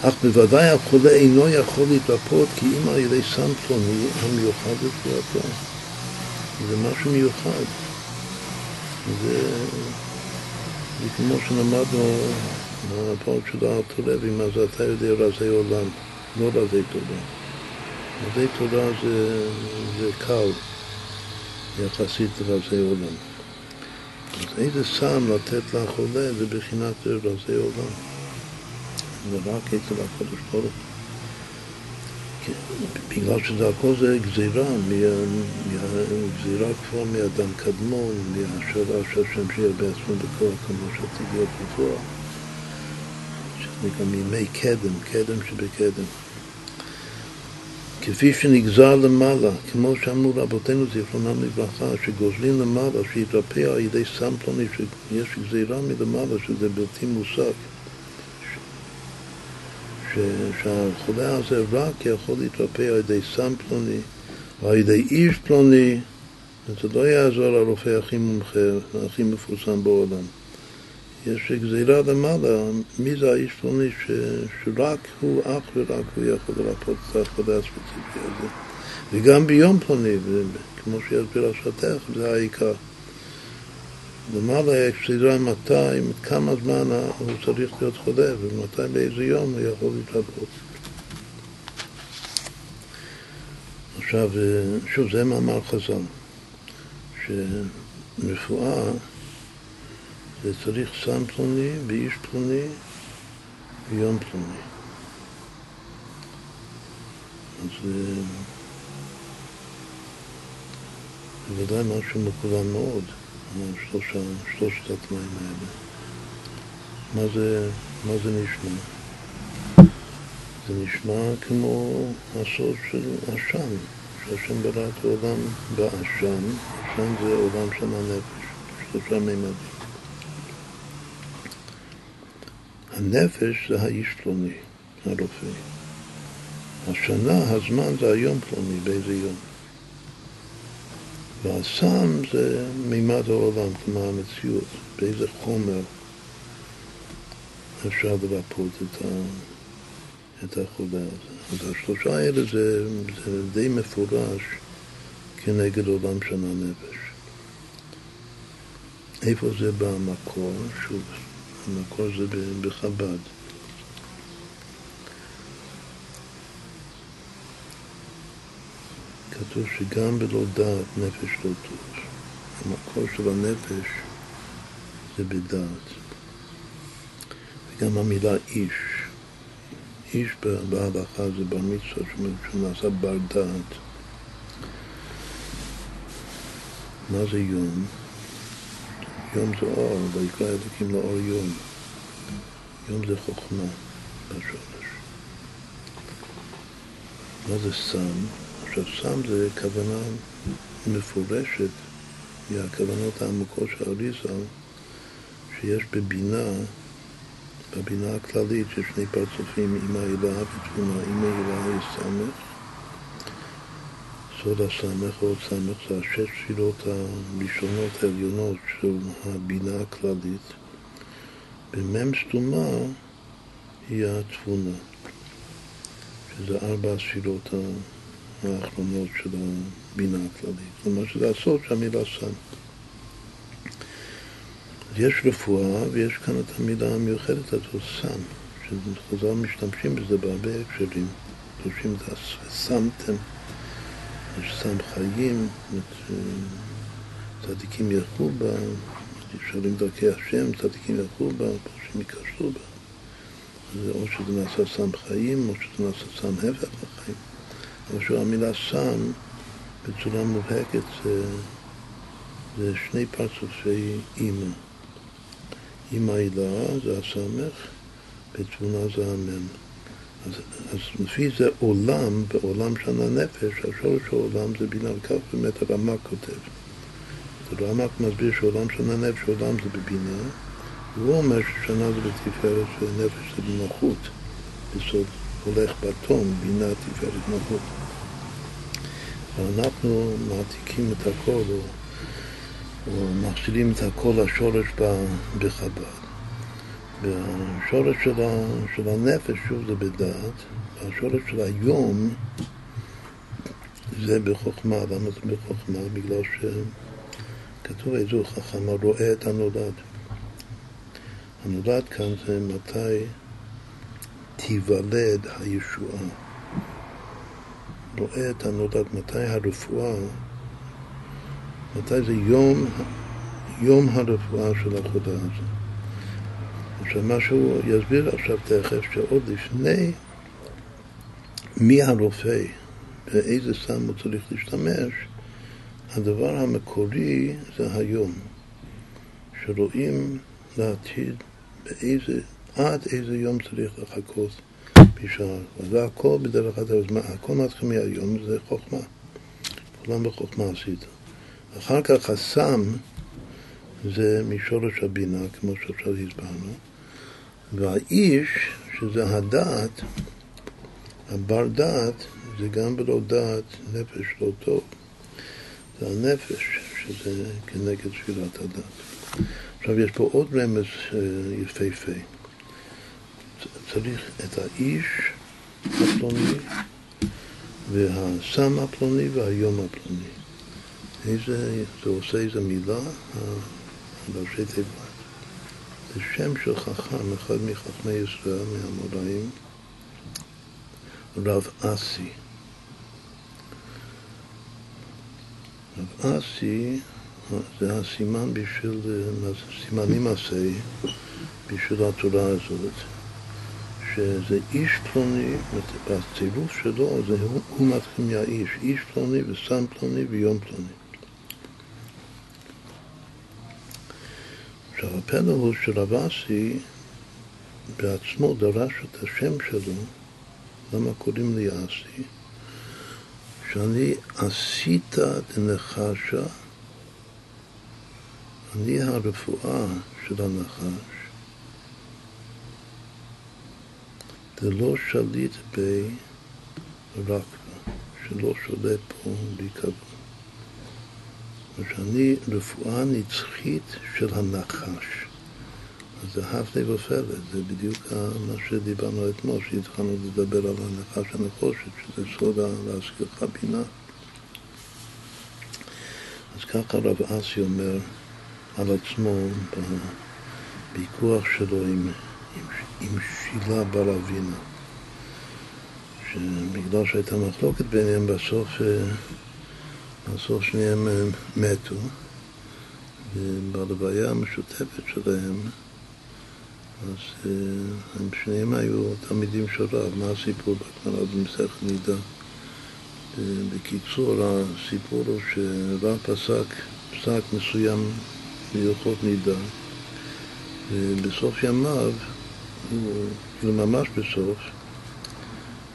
אך בוודאי החולה אינו יכול להתרפות כי אם על ידי סם פלוני המיוחד לרפואתו. זה משהו מיוחד. זה, זה כמו שלמדנו בפרק של הארתולבים, אז אתה יודע רזי עולם, לא רזי תודה. לימודי תורה זה, זה קל יחסית לרזי עולם. אז איזה סם לתת לחולה זה בחינת רזי עולם. ורק אצל הקדוש ברוך בגלל שזה הכל זה גזירה, גזירה כבר מאדם קדמון, מהשאלה שהשם שיהיה בעצמו בכוח כמו להיות בפועל, שזה נקרא מימי קדם, קדם שבקדם. כפי שנגזר למעלה, כמו שאמרו רבותינו זיכרונם לברכה, שגוזלים למעלה, שיתרפא על ידי סם פלוני, שיש גזירה מלמעלה, שזה בלתי מושג. שהחולה הזה רק יכול להתרפא על ידי סם פלוני, או על ידי איש פלוני, וזה לא יעזור לרופא הכי מומחה, הכי מפורסם בעולם. יש גזירה למעלה, מי זה האיש פלוני ש... שרק הוא, אך ורק הוא יכול לרפות את החולה הספציפי הזה. וגם ביום פלוני, כמו שיסביר עכשיו תכף, זה העיקר. למעלה יש גזירה מתי, כמה זמן הוא צריך להיות חולה, ומתי באיזה יום הוא יכול להתרפות. עכשיו, שוב, זה מאמר חז"ל, שרפואה זה צריך סם פלוני ואיש פלוני ויום פלוני. אז זה ודאי משהו מקוון מאוד, שלושה, שלושת התנאים האלה. מה זה, מה זה נשמע? זה נשמע כמו הסוד של עשן, שהשם ברא את העולם בעשן, עשן זה עולם של הנפש, שלושה מימדים. הנפש זה האיש פלוני, הרופא. השנה, הזמן זה היום פלוני, באיזה יום. והסם זה מימד העולם, כלומר המציאות, באיזה חומר אפשר לרפות את, ה, את החולה הזה. אז השלושה האלה זה, זה די מפורש כנגד עולם של הנפש. איפה זה במקור? שוב, המקור זה בחב"ד. כתוב שגם בלא דעת נפש לא טוב. המקור של הנפש זה בדעת. וגם המילה איש, איש בהלכה זה בר מצווה, שהוא נעשה בר דעת. מה זה יום? יום זה אור, ויקרא אלוקים לאור יום. יום זה חוכמה בשורש. מה זה סם? עכשיו סם זה כוונה מפורשת מהכוונות העמוקות של אריזל שיש בבינה, בבינה הכללית שיש שני פרצופים, אמא הילה ותבונה, אמא הילה היא סמך סוד הסמך או סמך זה השש תפילות הראשונות העליונות של הבינה הכללית. במ"ם סתומה היא התבונה, שזה ארבע הספירות האחרונות של הבינה הכללית. כלומר שזה הסוד של המילה סם. אז יש רפואה ויש כאן את המילה המיוחדת הזאת, סם, שחז"ל משתמשים בזה בהרבה הקשרים. דורשים את הסמתם. יש סם חיים, צדיקים ילכו בה, שואלים דרכי השם, צדיקים ילכו בה, פרשים ייכשלו בה. זה או שזה נעשה סם חיים, או שזה נעשה סם הפך לחיים. אבל שהוא המילה סם, בצורה מובהקת, זה, זה שני פרצופי אימא. אימא הילה זה הסמך, בתבונה זה המם. אז, אז לפי זה עולם, בעולם של הנפש, השורש של עולם זה בינה, וכך באמת הרמ"ק כותב. הרמ"ק מסביר שעולם של הנפש, עולם זה בבינה, והוא אומר ששנה זה בתפארת ונפש זה במלכות, בסוד הולך בתום, בינה תפארת מלכות. ואנחנו מעתיקים את הכל, או, או מחזירים את הכל לשורש בחב"ד. והשורש של, הנפש, שוב, זה בדעת, והשורש של היום זה בחוכמה. למה זה בחוכמה? בגלל שכתוב איזו חכם הרואה את הנולד. הנולד כאן זה מתי תיוולד הישועה. רואה את הנולד, מתי הרפואה, מתי זה יום, יום הרפואה של החודה הזאת. עכשיו, מה שהוא יסביר עכשיו תכף, שעוד לפני מי הרופא, באיזה סם הוא צריך להשתמש, הדבר המקורי זה היום, שרואים לעתיד באיזה, עד איזה יום צריך לחכות בשעה. וזה הכל בדרך אגב, הכל מתחיל מהיום, זה חוכמה. כולם בחוכמה עשית. אחר כך הסם זה משורש הבינה, כמו שעכשיו הסברנו. והאיש, שזה הדעת, הבר דעת, זה גם בלא דעת נפש לא טוב. זה הנפש, שזה כנגד שבירת הדעת. עכשיו יש פה עוד רמז אה, יפהפה. צריך את האיש הפלוני והסם הפלוני והיום הפלוני. איזה, זה עושה איזה מילה, ראשי תיבה. זה שם של חכם, אחד מחכמי ישראל, מהמוראים, רב אסי. רב אסי זה הסימן בשביל, סימנים עשה בשביל התורה הזאת, שזה איש פלוני, בצירוף שלו זה הוא מתחיל מהאיש, איש פלוני וסם פלוני ויום פלוני. עכשיו, הפלא הוא שרב אסי בעצמו דרש את השם שלו, למה קוראים לי אסי? שאני עשית דנחשה, אני הרפואה של הנחש, דלא שליט בי רק שלא שולט פה בלי כבוד. שאני רפואה נצחית של הנחש. אז זה הפלא ופלא, זה בדיוק מה שדיברנו אתמול, שהתחלנו לדבר על הנחש הנחושת, שזה סוד להזכירך בינה. אז ככה רב אסי אומר על עצמו בוויכוח שלו עם, עם, עם שילה בר אבינה. שבגלל שהייתה מחלוקת ביניהם, בסוף, אה, בסוף שניהם אה, מתו. ובלוויה המשותפת שלהם, אז אה, הם שניהם היו תלמידים של רב. מה הסיפור בגמרא במסכת נידה? בקיצור, הסיפור הוא שרב פסק פסק מסוים מהלכות נידה, ובסוף ימיו, כאילו ממש בסוף,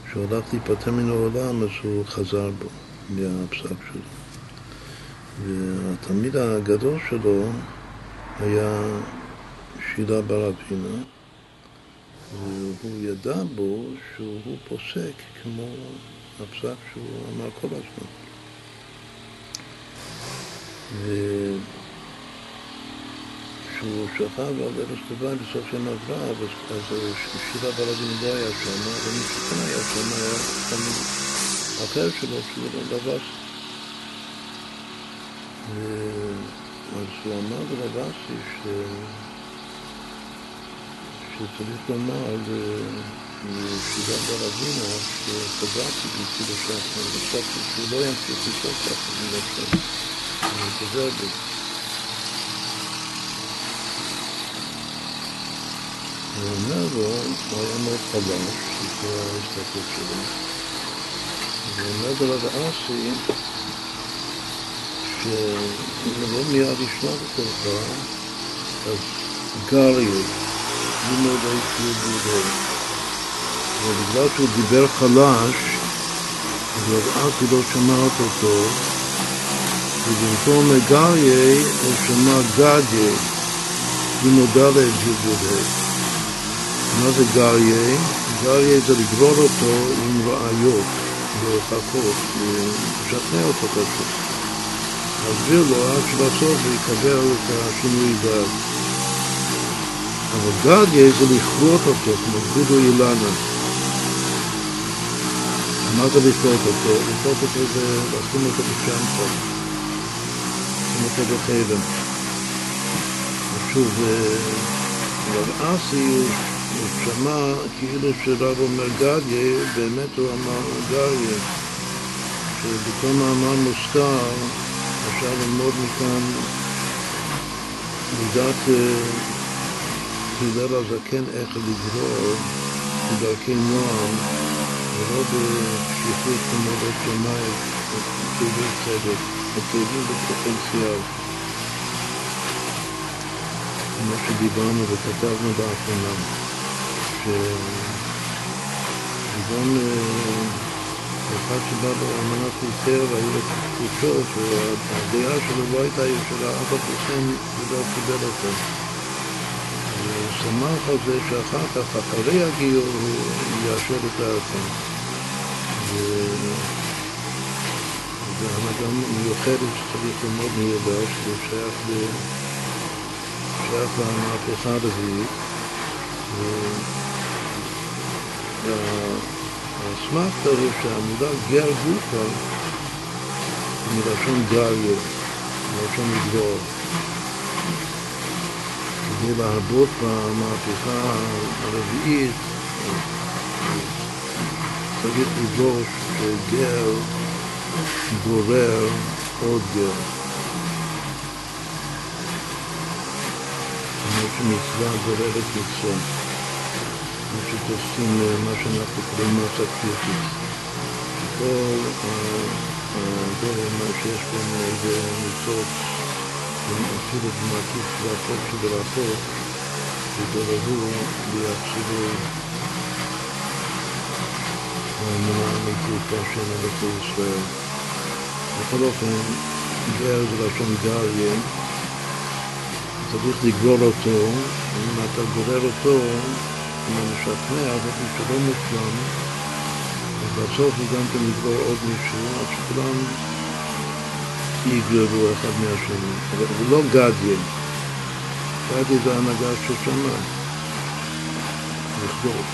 כשהוא הלך להיפטר מן העולם, אז הוא חזר בו מהפסק שלו. והתלמיד הגדול שלו היה שילה בר אבינה, והוא ידע בו שהוא פוסק כמו הפסק שהוא אמר כל הזמן. וכשהוא שכב על ארץ טובה בסוף יום אברהם, אז שילה בר אבינה לא היה שם, אבל מי שכן היה שם היה תלמיד אחר שלו, שהוא לבס. אז הוא אמר ללבסי ש... שצריך לומר לישיבה ברבינה שחזרתי בצילו שחר, וחשבתי שהוא לא ימשיך לשאול ככה בגלל שאני חוזר בי. הוא אומר לו, הוא היה מאוד חלש, לפי ההסתכלות שלו, והוא אומר לו לאסי שאם לא מיד ישמע בתוכה, אז גריות, לימוד היציאות בידי. ובגלל שהוא דיבר חלש, אז אז הוא לא שמע אותו ובמקום גריה הוא שמע גדיה, לימוד ד' י"ד. מה זה גריה? גריה זה לגרור אותו עם ראיות והוכחות, לשכנע אותו פשוט. להסביר לו עד שבסוף הוא יקבל את השינוי דעת. אבל גדיה זה לכרות אותו, כמו גודו אילנה. זה לכרות אותו? לכרות אותו זה לשים אותו בשם טוב. לשים אותו בחלם. שוב, רב אסי הוא שמע כאילו שרב אומר גדיה, באמת הוא אמר גדיה, שבכל מאמר מוזכר אפשר ללמוד מכאן מידת הלל הזקן איך לגרור בדרכי נועם ולא בקשיחות כמו בית שמאי, כאבים צדק, כאבים בפוטנציאל. כמו שדיברנו וכתבנו באחרונה, שגם אחד שבא באמנת היתר והיו לו תחושות והדעה שלו לא הייתה ישרה, אף על פי כן הוא לא קיבל אותו. הוא שמח על זה שאחר כך, אחרי הגיור, הוא יאשר את דעתו. זו הנהגה מיוחדת שצריך ללמוד מידע, שזה שייך, שייך למהפכה הרביעית. האסמכתא הוא שהמילה גר גופה היא מלשון גריה, מלשון לגבור. כדי להרבות במהפכה הרביעית צריך לגבור שגר גורר עוד גר. כמו שמצווה גוררת מצווה. כמו שתופסים מה שאנחנו קוראים מסה קריטית. כל הדברים, מה שיש בהם זה ניצוץ, אפילו במקיף של החוק שברחוק, ודוררו ויחשבו האמונה האמיתית בהשם אלוקי ישראל. בכל אופן, גר זה לשון גריה, צריך לגרור אותו, אם אתה גורר אותו, כמו משכנע, אבל הוא שלא מושלם, ובסוף הוא גם כן יגבור עוד מישהו, עד שכולם יגררו אחד מהשני. אבל זה לא גדיה. גדיה זה הנהגה של שמיים. לכבוד.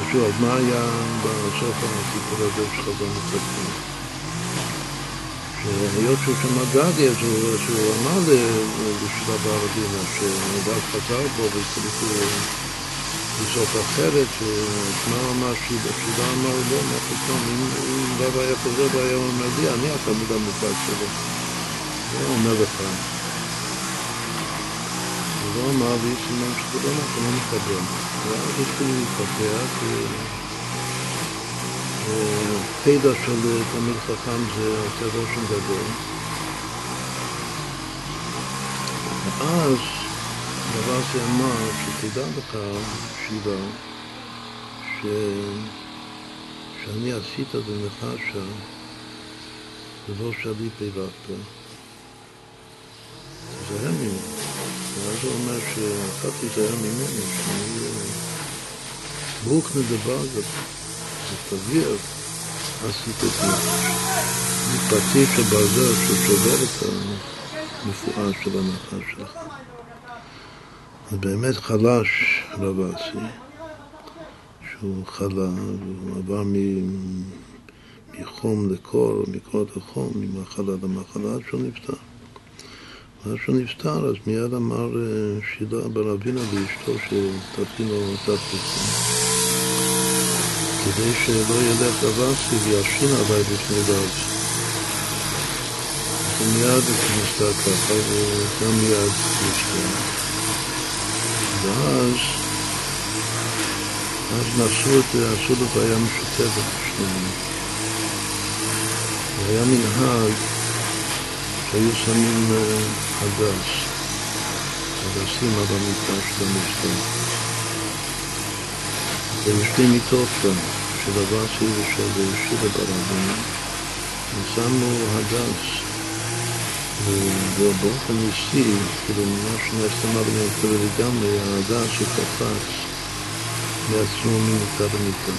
ושוב, אז מה היה בסוף הסיפור הזה חזון מצפים? שהיות שהוא שמע גדי, אז הוא אמר לשלב הרבינה, שרק חזר בו וצריך לזעוק אחרת, שמה אמר שידה אמר לא, מה פתאום, אם רב היה חוזר והיה אומר לי, אני התלמיד המופלג שלו. זה אומר לך. הוא לא אמר לי סימן שזה לא נכון, לא מקבל. ואז התחילו להתפתח, פדע של תלמיד חכם זה עושה רושם גדול. ואז דבר זה אמר, שתדע לך, שיבה, ש... שאני עשית בנחשה, ולא שלי פירקת. תיזהר ממנו. ואז הוא אומר שאתה תיזהר ממנו, שאני... ברוך נדבר גדול. שתבהיר עשית את זה. מפרצית של ברזל ששובר את המפואר של שלך. אז באמת חלש רב אסי, שהוא חלה, והוא עבר מחום לקור, מקור לחום, ממחלה למחלה, עד שהוא נפטר. ואז שהוא נפטר, אז מיד אמר שילה ברבינה לאשתו שתכין לו תפקיד. כדי שלא ילך לבסי וישין עליי בפני דוד. ומיד נפטר ככה, וגם מיד נפטר. ואז, אז נעשו את, עשו לו בעיה משותפת בשניהם. והיה מנהג שהיו שמים הדס, הדסים על המיטה של המסתר. היו שתי מיטות שם, של אבסי ושל שירה ברבים, ושמו הדס, ובאופן ניסי, כאילו שנעשה מרבים כאילו לגמרי, ההדס שקפץ מעצמו ממיטה למיטה.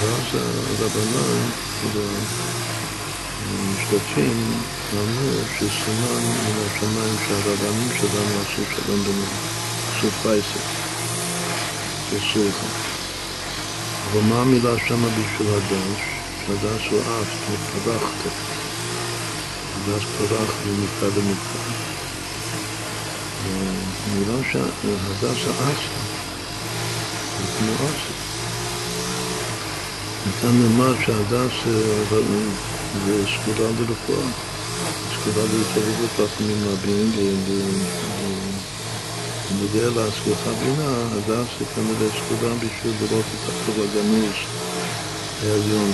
ואז הרבנן, כאילו, המשתתפים אמרו שסימן מן השמיים שהרבנים שלנו עשו שלום ביניהם, עשו פייסק. עשו לך. אבל מה המילה שמה בשביל הדש? הדש הוא אף, פרחת. הדש פרח ממיטה למיטה. המילה שהדש האסה, זה כמו אסה. ניתן לומר שהדס זה סגולה לרפואה, סגולה להתערבות חכמים רבים בנוגע להשגחה בינה, הדס זה כנראה סגולה בשביל לראות את הטוב הגנוז העליון,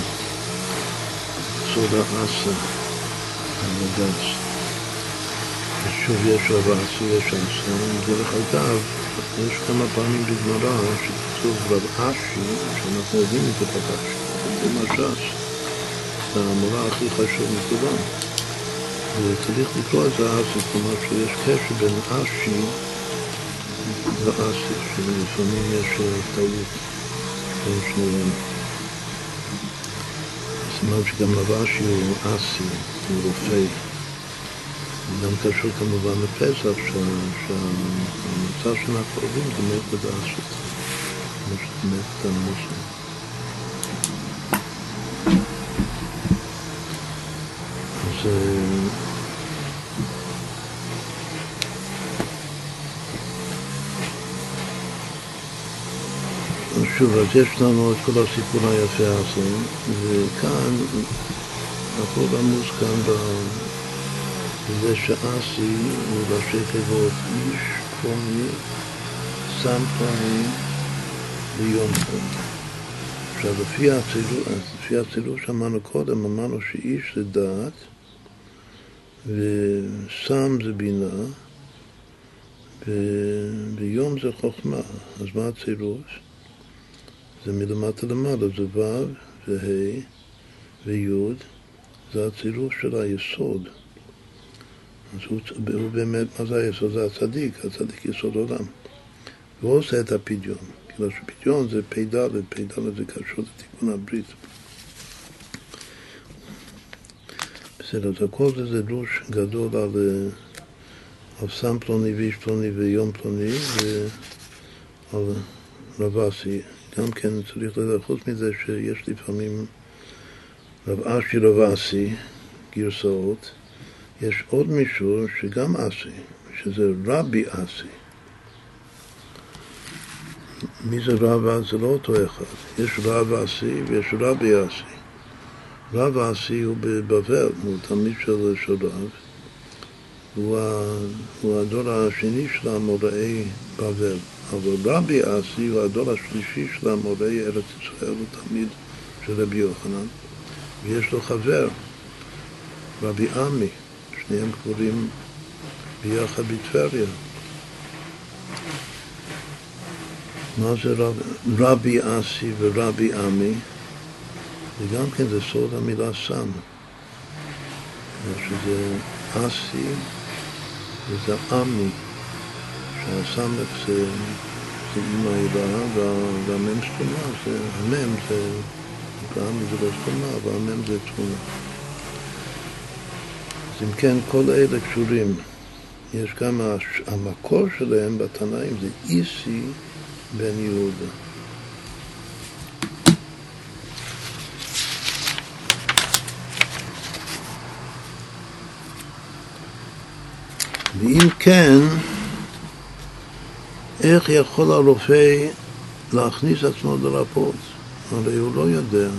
סוד האסה, הדס. ושוב יש רב אסי, יש אסה, דרך אגב, יש כמה פעמים בגמרא שכתוב רב אשי, שאנחנו יודעים את זה רב אשי, זה משש, זה המורה הכי חשוב מכולם. וצריך לקרוא את זה אסי, כלומר שיש קשר בין אשי ואסי, שלפעמים יש טעות בין שניהם. סימן שגם רבשי הוא אסי, הוא רופא. גם קשור כמובן לפסח, שהמצב של הקרובים זה מת בדעשות. מת בדעשות. אז שוב, אז יש לנו את כל הסיפור היפה הזה, וכאן, הכל רמוז כאן בזה שאסי הוא ראשי תיבות איש פלוני, סם פלוני ויום פלוני. עכשיו, לפי הצילוש, שאמרנו קודם, אמרנו שאיש זה דעת וסם זה בינה ויום זה חוכמה. אז מה הצילוש? זה מלמטה למעלה, זה ו' וה' וי', זה הצילוף של היסוד. אז הוא, הוא באמת, מה זה היסוד? זה הצדיק, הצדיק יסוד עולם. והוא עושה את הפדיון. כאילו שפדיון זה פ"ד, פ"ד זה קשור לתיקון הברית. בסדר, אז הכל זה דרוש גדול על, על סם פלוני ואיש פלוני ויום פלוני ועל רבסי. גם כן צריך לדעת, חוץ מזה שיש לפעמים רב אשי רב אסי, גרסאות, יש עוד מישור שגם אסי, שזה רבי אסי. מי זה רב זה לא אותו אחד. יש רב אסי ויש רבי אסי. רב אסי הוא בבבל, הוא תלמיד של, של רב. הוא, הוא הדור השני של המוראי בבל. אבל רבי אסי הוא הדור השלישי של המוראי ארץ ישראל, הוא תלמיד של רבי יוחנן. ויש לו חבר, רבי עמי, שניהם קבורים ביחד בטבריה. מה זה רב, רבי אסי ורבי עמי? וגם כן זה סוד המילה סם. שזה אסי וזה עמי, שהסמך זה, זה אימא הילה והמם סתומה, זה המם זה, עמי זה לא סתומה, אבל המם זה תמונה. אז אם כן, כל אלה קשורים. יש גם המקור שלהם בתנאים, זה איסי בן יהודה. ואם כן, איך יכול הרופא להכניס עצמו לרפות? הרי הוא לא יודע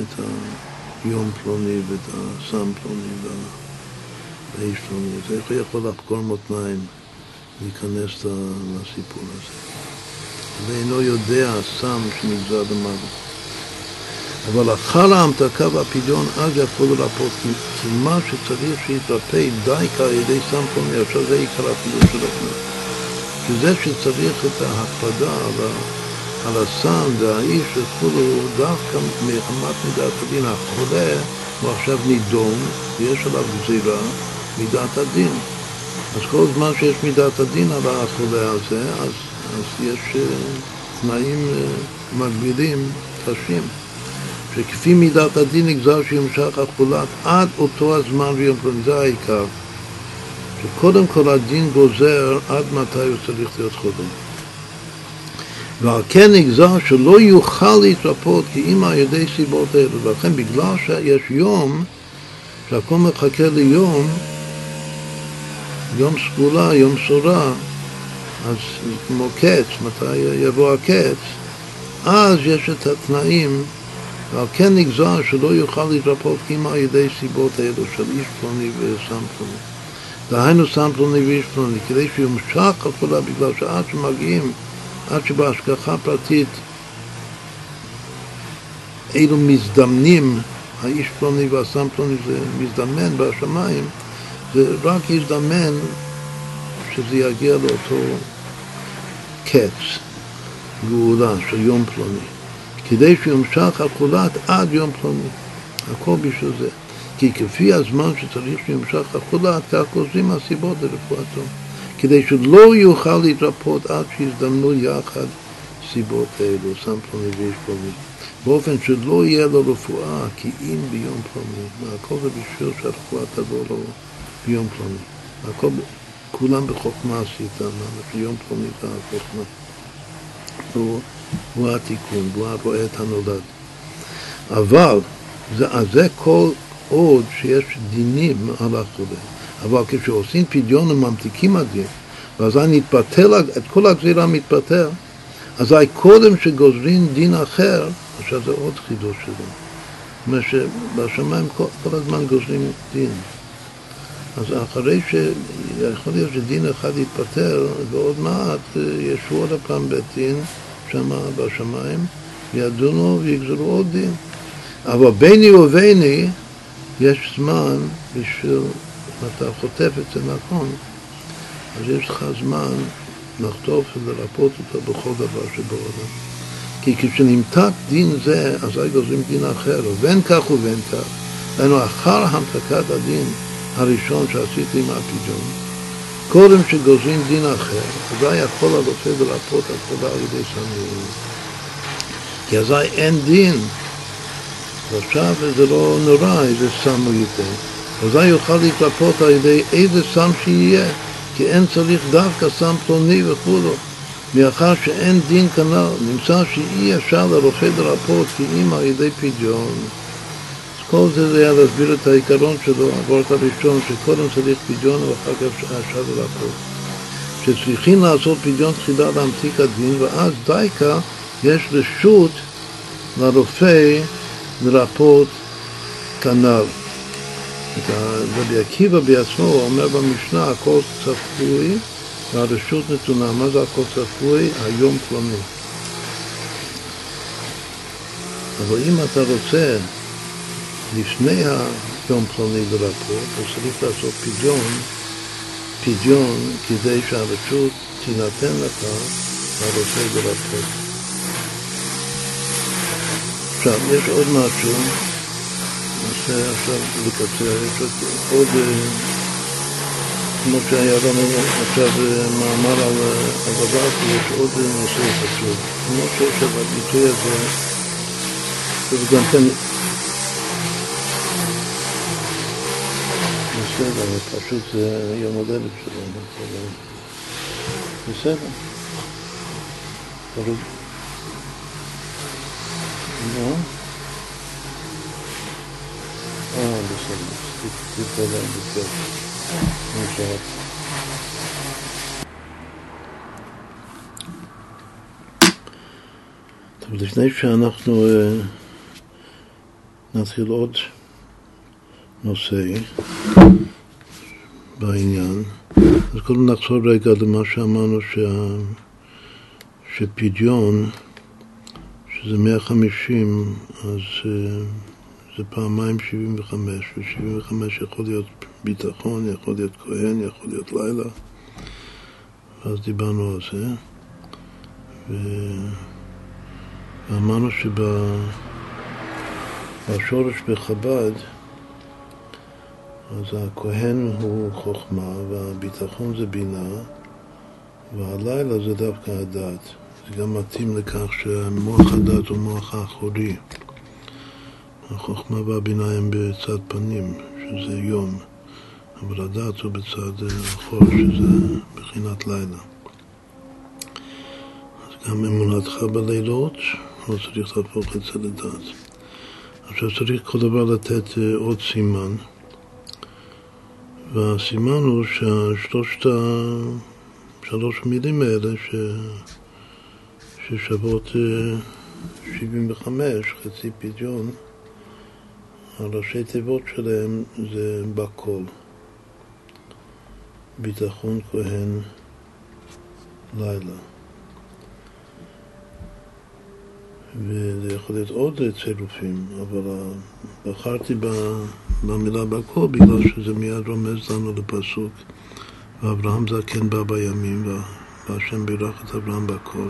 את היום פלוני ואת הסם פלוני והאיש פלוני, אז איך הוא יכול לחקור מותניים להיכנס לסיפור הזה? ואינו יודע הסם שנגזר למוות. אבל אחר ההמתקה והפדיון אז יכול לרפות, כי, מה שצריך שיתרפא דייקה על ידי סם פלוני, עכשיו זה עיקר הפדיון של הכנסת. שזה שצריך את ההקפדה על, על הסם והאיש וכולו, דווקא מחמת מידת הדין. החולה הוא עכשיו נידון, ויש עליו גזירה, מידת הדין. אז כל זמן שיש מידת הדין על החולה הזה, אז אז יש אה, תנאים אה, מגבילים קשים, שכפי מידת הדין נגזר שימשך החולת עד אותו הזמן ויום פלוני, זה העיקר. שקודם כל הדין גוזר עד מתי הוא צריך להיות חולה. ועל כן נגזר שלא יוכל להתרפות כי אם על ידי סיבות האלה. ולכן בגלל שיש יום, שהכל מחכה ליום, יום סגולה, יום סורה, אז כמו קץ, מתי יבוא הקץ, אז יש את התנאים, ועל כן נגזר שלא יוכל להתרפות כמעט על ידי סיבות האלו של איש פלוני וסם פלוני. דהיינו סם פלוני ואיש פלוני, כדי שיומשך החולה, בגלל שעד שמגיעים, עד שבהשגחה פרטית אלו מזדמנים, האיש פלוני והסם פלוני זה מזדמן בשמיים, זה רק יזדמן שזה יגיע לאותו קץ, גאולה של יום פלוני, כדי שיומשך החולת עד יום פלוני. הכל בשביל זה. כי כפי הזמן שצריך שיומשך החולת, כך גוזרים הסיבות לרפואתו. כדי שלא יוכל להתרפות עד שיזדמנו יחד סיבות אלו, סם פלוני ואיש פלוני. באופן שלא יהיה לו רפואה כי אם ביום פלוני. הכל זה בשביל שהרפואה תבוא לו ביום פלוני. הכל כולם בחוכמה עשית, לפי יום פלונית החוכמה. הוא, הוא התיקון, הוא רואה את הנולד. אבל, זה, זה כל עוד שיש דינים על החולה. אבל כשעושים פדיון וממתיקים הדין, ואזי נתפטר, את כל הגזירה מתפטר, אזי קודם שגוזרים דין אחר, עכשיו זה עוד חידוש שלו. זאת אומרת שבשמיים כל, כל הזמן גוזרים דין. אז אחרי שיכול להיות שדין אחד יתפטר, ועוד מעט אה, ישבו עוד פעם בית דין שם בשמיים, וידונו ויגזרו עוד דין. אבל ביני וביני יש זמן בשביל, אם אתה חוטף את זה נכון, אז יש לך זמן לחטוף ולרפות אותו בכל דבר שבעולם. כי כשנמתק דין זה, אזי גוזרים דין אחר, ובין כך ובין כך. היינו אחר המתקת הדין הראשון שעשיתי עם הפדיון, קודם שגוזרים דין אחר, אזי יכול הרופא ולרפות החולה על ידי סמים. כי אזי אין דין, ועכשיו זה לא נורא איזה סם הוא ייתן, אזי יוכל להתרפות על ידי איזה סם שיהיה, כי אין צריך דווקא סם פלוני וכולו. מאחר שאין דין כנ"ל, נמצא שאי אפשר לרופא לרפות כי אם על ידי פדיון. כל זה זה היה להסביר את העיקרון שלו, הוורט הראשון, שקודם צריך פדיון ואחר כך השד ולעקוב. שצריכים לעשות פדיון תחילה להמתיק הדין, ואז דייקה יש רשות לרופא לרפות כנ"ל. רבי עקיבא בעצמו אומר במשנה, הכל צפוי והרשות נתונה. מה זה הכל צפוי? היום פלוני. אבל אם אתה רוצה לפני היום פלוני לרפות, אז צריך לעשות פדיון, פדיון כדי שהרשות תינתן לך לרופא לרפות. עכשיו, יש עוד משהו, ננסה עכשיו לקצר, יש עוד, כמו שהיה לנו עכשיו מאמר על הדבר, יש עוד נושא חשוב. כמו שיש הביטוי הזה, וגם כן בסדר, פשוט זה יום הולדת שלנו. בסדר. אה. טוב, לפני שאנחנו נתחיל עוד נושא בעניין. אז קודם נחזור רגע למה שאמרנו שה... שפדיון, שזה 150, אז אה, זה פעמיים 75, ו-75 יכול להיות ביטחון, יכול להיות כהן, יכול להיות לילה, ואז דיברנו על זה. ו... ואמרנו שבשורש בחב"ד אז הכהן הוא חוכמה והביטחון זה בינה והלילה זה דווקא הדת. זה גם מתאים לכך שמוח הדת הוא מוח האחורי. החוכמה והבינה הם בצד פנים, שזה יום, אבל הדת הוא בצד אחור, שזה בחינת לילה. אז גם אמונתך בלילות, לא צריך להפוך את זה לדת. עכשיו צריך כל דבר לתת עוד סימן. והסימן הוא שהשלושת ה... שלוש מילים האלה ש... ששוות 75, אה, חצי פדיון, הראשי תיבות שלהם זה בקול. ביטחון כהן לילה. וזה יכול להיות עוד צירופים, אבל בחרתי במילה בקור בגלל שזה מיד רומז לנו לפסוק ואברהם זקן בא בימים והשם בירך את אברהם בקור.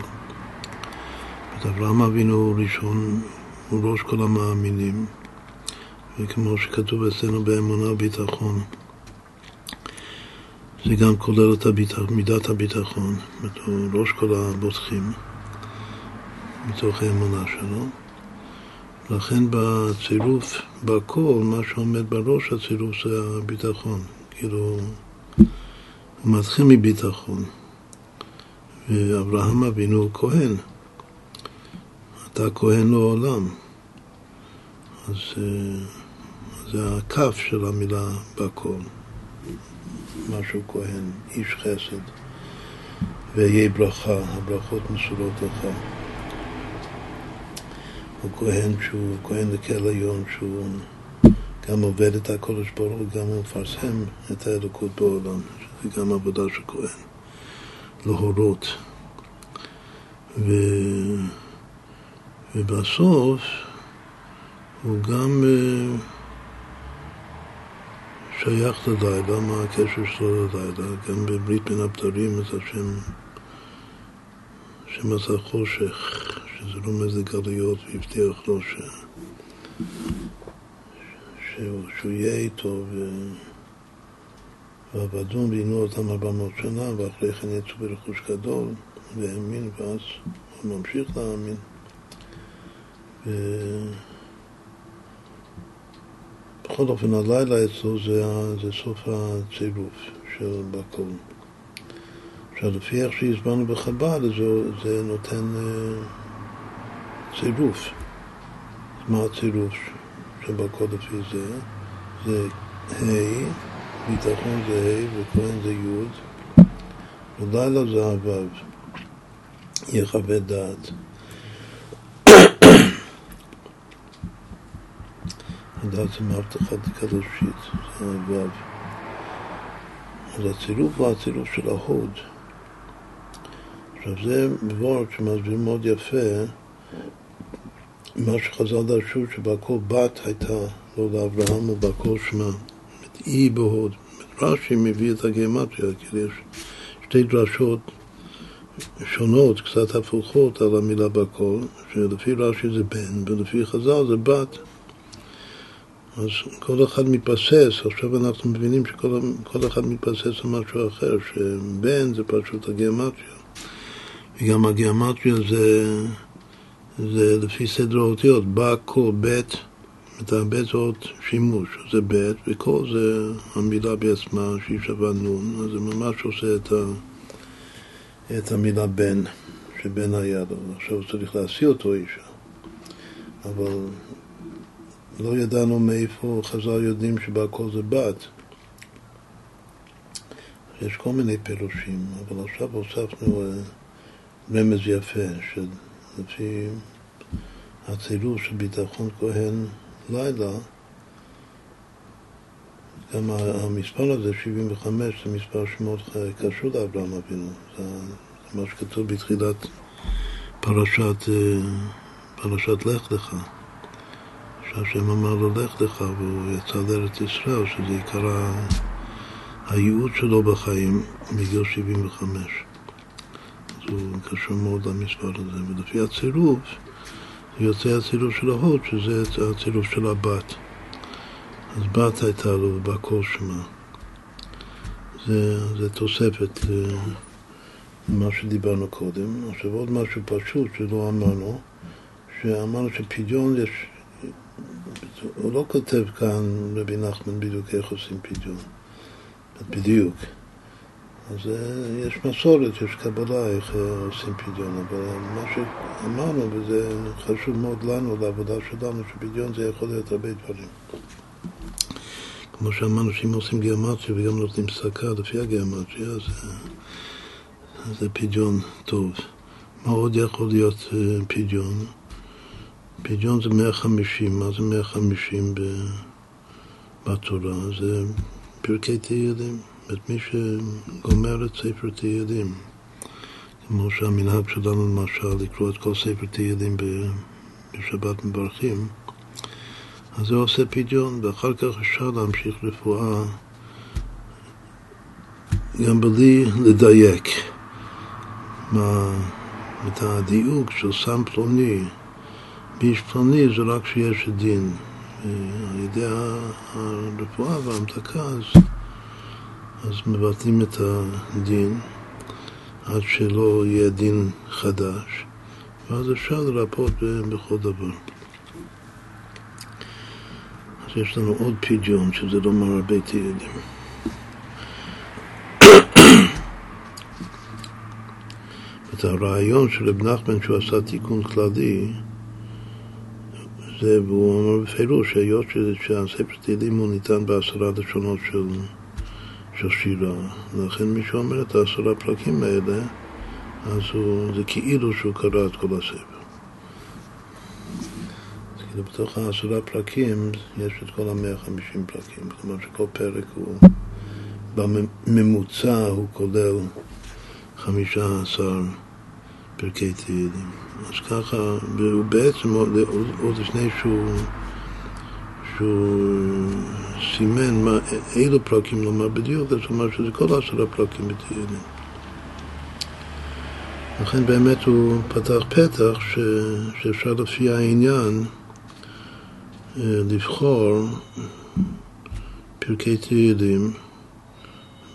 את אברהם אבינו הוא ראשון, הוא ראש כל המאמינים וכמו שכתוב אצלנו באמונה וביטחון זה גם כולל את הביטח, מידת הביטחון, הוא ראש כל הבוטחים מתוך האמונה שלו. לכן בצירוף, בכל, מה שעומד בראש הצירוף זה הביטחון. כאילו, הוא מתחיל מביטחון. ואברהם אבינו הוא כהן. אתה כהן לעולם. אז זה הכף של המילה בכל. משהו כהן, איש חסד. ויהיה ברכה, הברכות מסורות לך. הוא כהן שהוא כהן לקהל עליון, שהוא גם עובד את הקודש ברוך הוא, גם מפרסם את האלוקות בעולם, שזה גם עבודה של כהן, להורות. ו... ובסוף הוא גם אה, שייך ללילה, מה הקשר שלו ללילה, גם בברית בין הבתרים, את השם, שם עשה חושך. שזה לא מזג עליות, והבטיח לו ש... שהוא, שהוא יהיה איתו ו... ועבדו ועינו אותם ארבע מאות שנה ואחרי כן יצאו ברכוש גדול והאמין ואז הוא ממשיך להאמין ו... בכל אופן הלילה אצלו זה, זה סוף הצירוף של בקול עכשיו לפי איך שהסברנו בחב"ד זה, זה נותן אה, צירוף. מה הצירוף שבכל לפי זה, זה ה', ביטחון זה ה' וכהן זה י', ולילה זה הו', יחווה דעת. הדעת זה מהבטחת קדושית, זה הו'. אז הצירוף הוא הצירוף של ההוד. עכשיו זה דבר שמסביר מאוד יפה מה שחז"ל דרשו שבכל בת הייתה לא לאברהם ובכל שמה. אי בהוד. רש"י מביא את הגימטריה, כי יש שתי דרשות שונות, קצת הפוכות על המילה בכל, שלפי רש"י זה בן ולפי חז"ל זה בת. אז כל אחד מתבסס, עכשיו אנחנו מבינים שכל אחד מתבסס על משהו אחר, שבן זה פשוט הגיאומטריה. וגם הגיאומטריה זה, זה לפי סדר האותיות, בא כל בית, את הבית זה עוד שימוש, זה בית, וכל זה המילה בעצמה שהיא שווה נון, אז זה ממש עושה את, ה, את המילה בן, שבן היד, עכשיו צריך להשיא אותו אישה. אבל לא ידענו מאיפה חז"ל יודעים שבהכל זה בת. יש כל מיני פירושים, אבל עכשיו הוספנו אה, רמז יפה, שלפי הצירוף של ביטחון כהן לילה, גם המספר הזה, 75, זה מספר שמאוד קשור לאברהם אבינו. זה, זה מה שכתוב בתחילת פרשת, אה, פרשת לך לך. שהשם אמר לו לך לך והוא יצא לארץ ישראל, שזה עיקר הייעוד שלו בחיים מגיל 75. אז הוא קשור מאוד למספר הזה, ולפי הצירוף יוצא הצירוף של ההוד, שזה הצירוף של הבת. אז בת הייתה לו ובא כל שמה. זה, זה תוספת למה שדיברנו קודם. עכשיו עוד משהו פשוט שלא אמרנו, שאמרנו שפדיון יש הוא לא כותב כאן, רבי נחמן, בדיוק איך עושים פדיון. בדיוק. אז אה, יש מסורת, יש קבלה איך אה, עושים פדיון, אבל מה שאמרנו, וזה חשוב מאוד לנו, לעבודה שלנו, שפדיון זה יכול להיות הרבה דברים. כמו שאמרנו, שאם עושים גיאומטריה וגם נותנים פסקה לפי הגיאומטריה, אז זה פדיון טוב. מה עוד יכול להיות אה, פדיון? פדיון זה 150, מה זה 150 בתורה? זה פרקי תהילים, את מי שגומר את ספר תהילים. כמו שהמנהג שלנו למשל לקרוא את כל ספר תהילים בשבת מברכים, אז זה עושה פדיון, ואחר כך אפשר להמשיך רפואה גם בלי לדייק מה, את הדיוק של סם פלוני באיש פלוני זה רק שיש דין. על ידי הרפואה וההמתקה אז, אז מבטלים את הדין עד שלא יהיה דין חדש ואז אפשר לרפות בכל דבר. אז יש לנו עוד פדיון שזה לומר הרבה תהילים. את הרעיון של רב נחמן שהוא עשה תיקון כללי זה, והוא אומר בפירוש שהיות שהספר תהילים הוא ניתן בעשרה לשונות של, של שירה, לכן מי שאומר את העשרה פרקים האלה, אז הוא, זה כאילו שהוא קרא את כל הספר. אז כאילו בתוך העשרה פרקים יש את כל המאה חמישים פרקים, כלומר שכל פרק הוא, בממוצע הוא כולל חמישה עשר פרקי תהילים. אז ככה, והוא בעצם עוד לפני שהוא, שהוא סימן מה, אילו פרקים לומר בדיוק, אז הוא אמר שזה כל עשרה פרקים בתהילים. לכן באמת הוא פתח פתח ש, שאפשר לפי העניין אה, לבחור פרקי תהילים,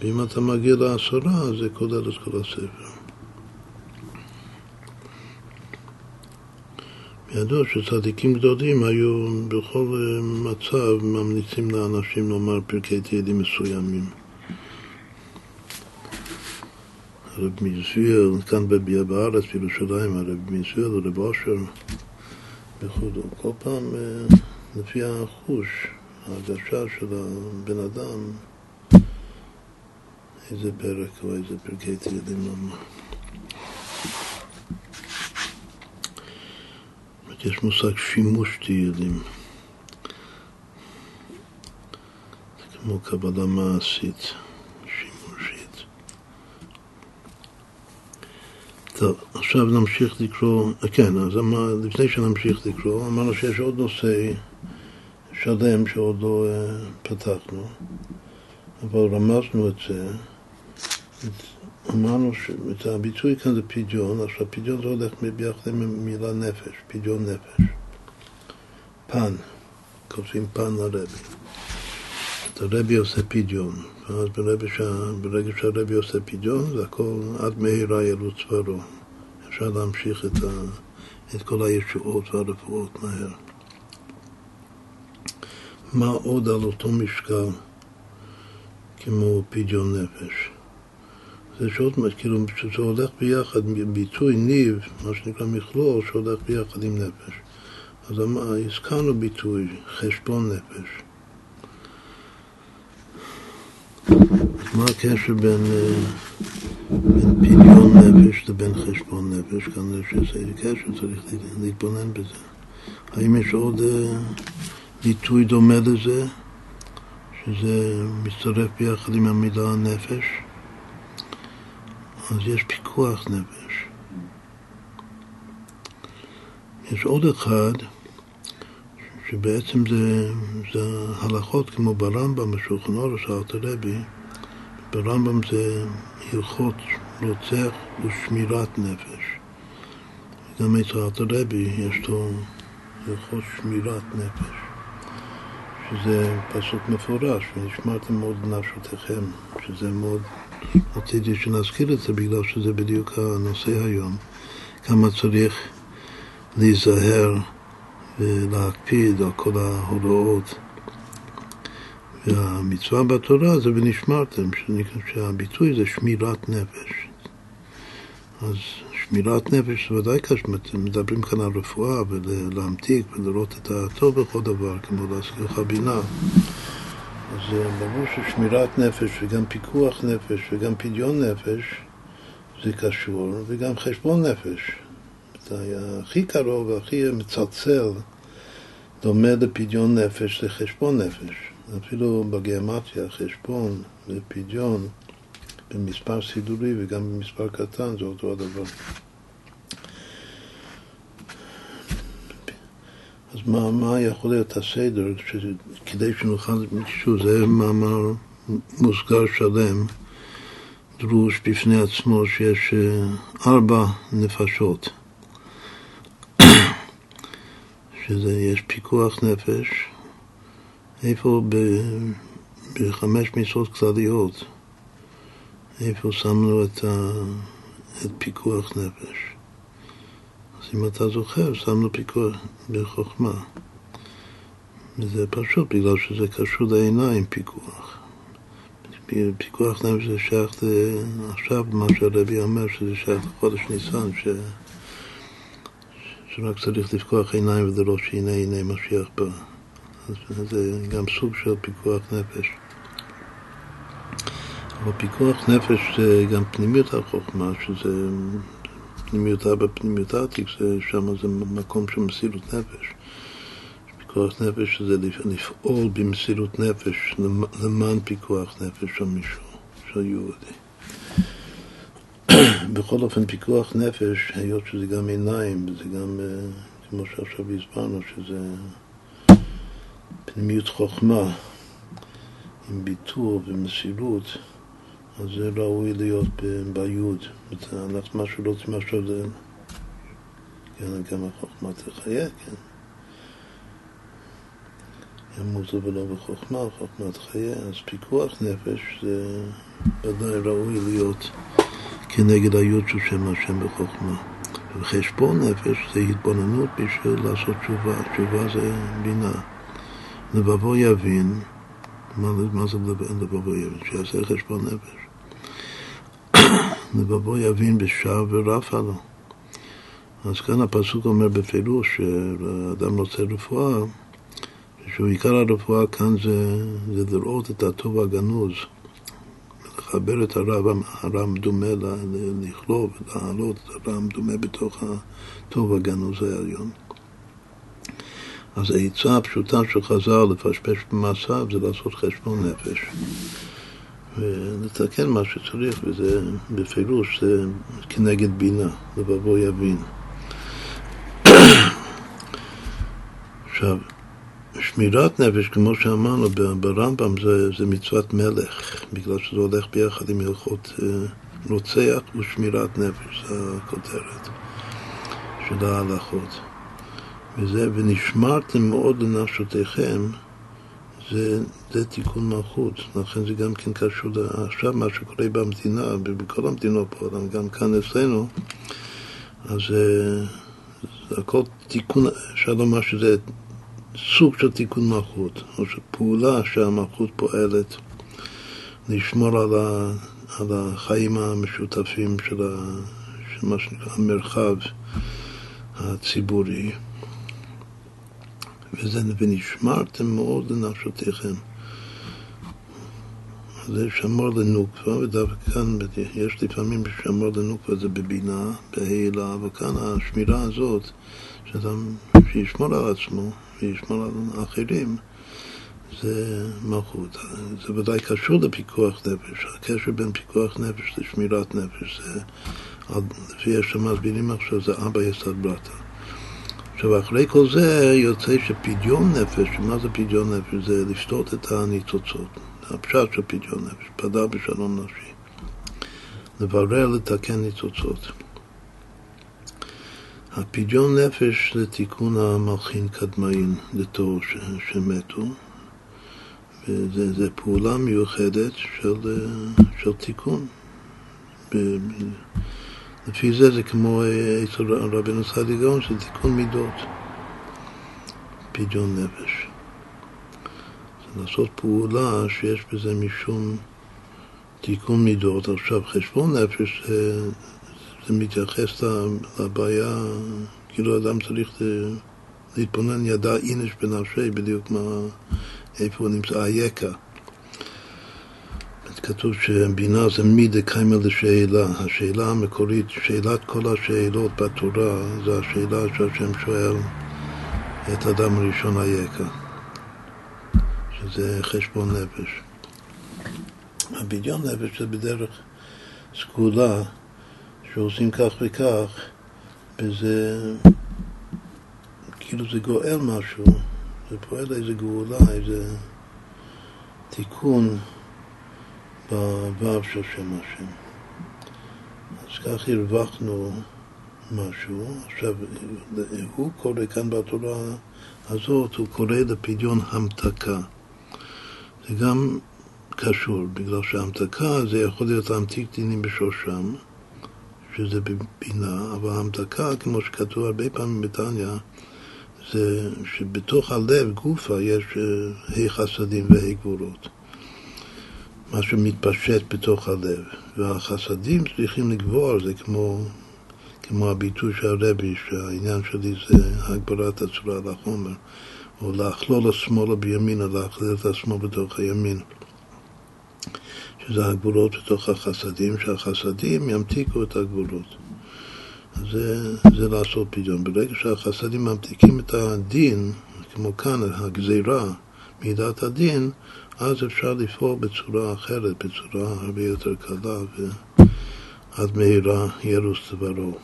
ואם אתה מגיע לעשרה, זה כולל את כל הספר. ידוע שצדיקים גדולים היו בכל אה, מצב ממליצים לאנשים לומר פרקי תהילים מסוימים. הרב מזוויל, כאן בביאה בארץ, בירושלים, הרב מזוויל, הרב אושר, בחודו. כל פעם אה, לפי החוש, ההרגשה של הבן אדם, איזה פרק או איזה פרקי תהילים לומר. יש מושג שימוש תהילים. זה כמו קבלה מעשית, שימושית. טוב, עכשיו נמשיך לקרוא, כן, אז אמר, לפני שנמשיך לקרוא, אמרנו שיש עוד נושא שלם שעוד לא uh, פתחנו, אבל רמזנו את זה. אמרנו שאת הביטוי כאן זה פדיון, עכשיו פדיון זה הולך ביחד עם המילה נפש, פדיון נפש. פן, כותבים פן לרבי. הרבי עושה פדיון, ואז ברגע, שה, ברגע שהרבי עושה פדיון זה הכל עד מהרה ילו צברו. אפשר להמשיך את, ה, את כל הישועות והרפואות מהר. מה עוד על אותו משקל כמו פדיון נפש? זה שעוד מעט, כאילו, שזה הולך ביחד, ביטוי ניב, מה שנקרא מכלול, שהולך ביחד עם נפש. אז הזכרנו ביטוי, חשבון נפש. מה הקשר בין, אה, בין פדיון נפש לבין חשבון נפש? כנראה שזה קשר, צריך להתבונן בזה. האם יש עוד אה, ביטוי דומה לזה, שזה מצטרף ביחד עם המילה נפש? אז יש פיקוח נפש. יש עוד אחד, שבעצם זה, זה הלכות כמו ברמב"ם, בשולחן אורש, רבי, ברמב"ם זה הלכות רוצח ושמירת נפש. גם אצל רבי יש לו הלכות שמירת נפש, שזה פסוק מפורש, ונשמרתם מאוד לנפשותיכם, שזה מאוד רציתי שנזכיר את זה בגלל שזה בדיוק הנושא היום, כמה צריך להיזהר ולהקפיד על כל ההוראות. והמצווה בתורה זה ונשמרתם, שהביטוי זה שמירת נפש. אז שמירת נפש זה ודאי קשה, מדברים כאן על רפואה ולהמתיק ולראות את הטוב בכל דבר, כמו להזכיר לך בינה. אז ברור ששמירת נפש וגם פיקוח נפש וגם פדיון נפש זה קשור, וגם חשבון נפש. הכי קרוב והכי מצלצל דומה לפדיון נפש לחשבון נפש. אפילו בגיאמטיה, חשבון ופדיון במספר סידורי וגם במספר קטן זה אותו הדבר. אז מה, מה יכול להיות הסדר כדי שנוכל, שוב, זה מאמר מוסגר שלם, דרוש בפני עצמו שיש אה, ארבע נפשות, שזה, יש פיקוח נפש, איפה ב, בחמש משרות כלליות, איפה שמנו את, ה, את פיקוח נפש. אם אתה זוכר, שמנו פיקוח בחוכמה. וזה פשוט בגלל שזה קשור לעיניים, פיקוח. פיקוח נפש זה שייך עכשיו, מה שהרבי אומר, שזה שייך לחודש ניסן, ש... שרק צריך לפקוח עיניים ולראות שהנה הנה משיח בא. אז זה גם סוג של פיקוח נפש. אבל פיקוח נפש זה גם פנימיות החוכמה, שזה פנימיותה בפנימיותה, כי שם זה מקום של מסירות נפש. פיקוח נפש זה לפעול במסירות נפש למען פיקוח נפש של מישהו, של יהודי. בכל אופן, פיקוח נפש, היות שזה גם עיניים, זה גם, אה, כמו שעכשיו הסברנו, שזה פנימיות חוכמה עם ביטור ומסירות. אז זה ראוי להיות ביוד. אנחנו משהו רוצים עכשיו זה... כן, גם החוכמה תחיה, כן. ימותו ולא בחוכמה, חוכמה תחיה, אז פיקוח נפש זה ודאי ראוי להיות כנגד היוד של שם השם בחוכמה. וחשבון נפש זה התבוננות בשביל לעשות תשובה. תשובה זה בינה. לבבו יבין, מה, מה זה לבבו יבין? שיעשה חשבון נפש. לבבו יבין בשער ורפה לו. אז כאן הפסוק אומר בפירוש שאדם רוצה רפואה, שהוא עיקר הרפואה כאן זה, זה לראות את הטוב הגנוז, לחבר את הרע, המדומה, לכלוב, להעלות את הרע המדומה בתוך הטוב הגנוז העליון. אז העצה הפשוטה של חז"ל לפשפש במעשיו זה לעשות חשבון נפש ולתקן מה שצריך, וזה בפירוש זה כנגד בינה, לבבו יבין. עכשיו, שמירת נפש, כמו שאמרנו ברמב"ם, זה, זה מצוות מלך, בגלל שזה הולך ביחד עם הלכות אה, רוצח ושמירת נפש, זו הכותרת של ההלכות. וזה, ונשמרתם מאוד לנפשותיכם, זה, זה תיקון מלכות, לכן זה גם כן קשור עכשיו מה שקורה במדינה, בכל המדינות בעולם, גם כאן אצלנו, אז זה, זה הכל תיקון, אפשר לומר שזה סוג של תיקון מלכות, או שפעולה שהמלכות פועלת לשמור על, ה, על החיים המשותפים של, ה, של מה שנקרא המרחב הציבורי. וזה ונשמרתם מאוד לנפשותיכם. זה שמור לנוקבה, ודווקא כאן יש לפעמים שמור לנוקבה זה בבינה, בהילה, וכאן השמירה הזאת, שאדם שישמור על עצמו וישמור על אחרים, זה מלכות. זה ודאי קשור לפיקוח נפש. הקשר בין פיקוח נפש לשמירת נפש זה, לפי איך שמסבירים עכשיו, זה אבא יסד ברטה. עכשיו, אחרי כל זה יוצא שפדיון נפש, מה זה פדיון נפש? זה לשתות את הניצוצות. הפשט של פדיון נפש, פדה בשלום נפשי. לברר, לתקן ניצוצות. הפדיון נפש זה תיקון המלכין קדמאין לתור שמתו, וזה פעולה מיוחדת של, של תיקון. לפי זה זה כמו אה, אצל רבינו סעדי גאון של תיקון מידות, פדיון נפש. זה לעשות פעולה שיש בזה משום תיקון מידות. עכשיו, חשבון נפש זה, זה מתייחס לבעיה, כאילו אדם צריך להתבונן ידע אינש בנפשי, בדיוק מה, איפה הוא נמצא, היקה. כתוב שבינה זה מי דקיימה לשאלה. השאלה המקורית, שאלת כל השאלות בתורה, זה השאלה שהשם שואל את אדם הראשון היקה, שזה חשבון נפש. הבדיון נפש זה בדרך סגולה שעושים כך וכך, וזה כאילו זה גואל משהו, זה פועל איזה גאולה, איזה תיקון. בוו של שם השם. אז כך הרווחנו משהו. עכשיו, הוא קורא כאן בתורה הזאת, הוא קורא לפדיון המתקה. זה גם קשור, בגלל שהמתקה זה יכול להיות להמתיק דינים בשושם, שזה בבינה, אבל המתקה, כמו שכתוב הרבה פעמים בתניא, זה שבתוך הלב, גופה, יש ה' חסדים וה' גבורות. מה שמתפשט בתוך הלב. והחסדים צריכים לגבור, זה כמו, כמו הביטוי של הרבי, שהעניין שלי זה הגברת הצורה על החומר, או לאכלול השמאלה בימינה, להכליל את השמאל בתוך הימין. שזה הגבולות בתוך החסדים, שהחסדים ימתיקו את הגבולות. זה, זה לעשות פדיון. ברגע שהחסדים ממתיקים את הדין, כמו כאן, הגזירה, מידת הדין, אז אפשר לפעול בצורה אחרת, בצורה הרבה יותר קלה, ועד מהרה ירוס דברו.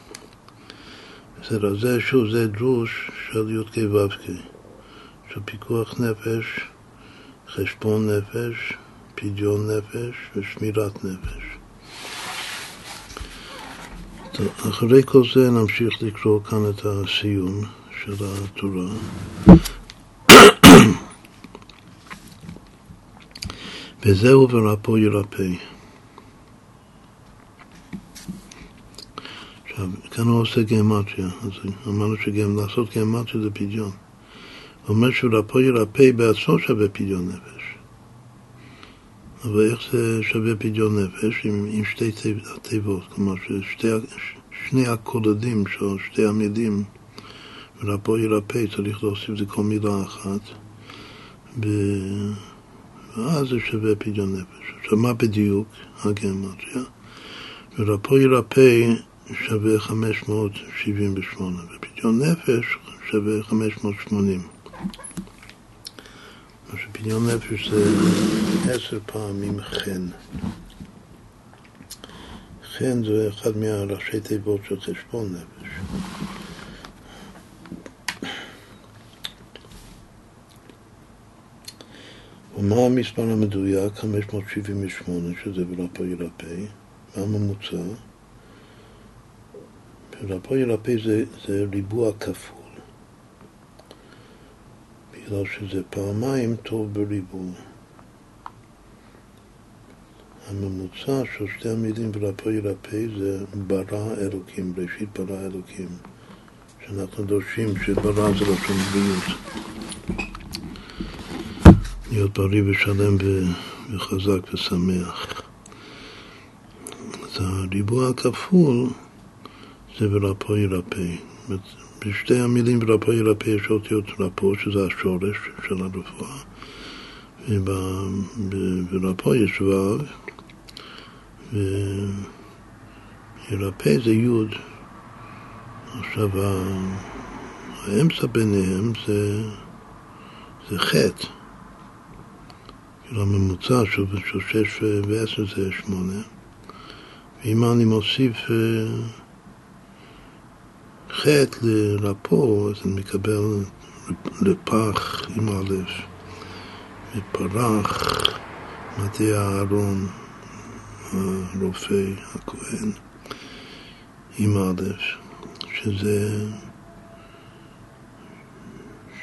בסדר, זה שוב, זה דרוש של י"ק ו"ק, של פיקוח נפש, חשבון נפש, פדיון נפש ושמירת נפש. טוב, אחרי כל זה נמשיך לקרוא כאן את הסיום של התורה. וזהו ורפו ירפא. עכשיו, כאן הוא עושה גימטריה, אז אמרנו שלעשות גימטריה זה פדיון. הוא אומר שרפו ירפא בעצמו שווה פדיון נפש. אבל איך זה שווה פדיון נפש? עם, עם שתי תיבות, כלומר ששתי, שני הקודדים של שתי המילים, ורפו ירפא צריך להוסיף זה כל מילה אחת. ואז זה שווה פדיון נפש. עכשיו, מה בדיוק הגמטריה? ורפו ירפא שווה 578, ופדיון נפש שווה 580. מה שפדיון נפש זה עשר פעמים חן. חן זה אחד מהראשי תיבות של חשבון נפש. ומה המספר המדויק? 578, שזה ברפא ירפא. מה הממוצע? ברפא ירפא זה, זה ריבוע כפול. בגלל שזה פעמיים טוב בריבוע. הממוצע של שתי המילים ברפא ירפא זה ברא אלוקים, ראשית ברא אלוקים. שאנחנו דורשים שברא זה לשון בריאות. להיות בריא ושלם וחזק ושמח. אז הריבוע הכפול זה ברפא ירפא. בשתי המילים ברפא ירפא יש אותיות רפא, שזה השורש של הרפואה. וברפא יש ו', וירפא זה י'. עכשיו, האמצע ביניהם זה, זה חטא. של, של שש ועשר זה שמונה. ואם אני מוסיף אה, חטא לרפו, אז אני מקבל לפח עם א', ופרח מטה אהרון, הרופא, הכהן, עם א', שזה,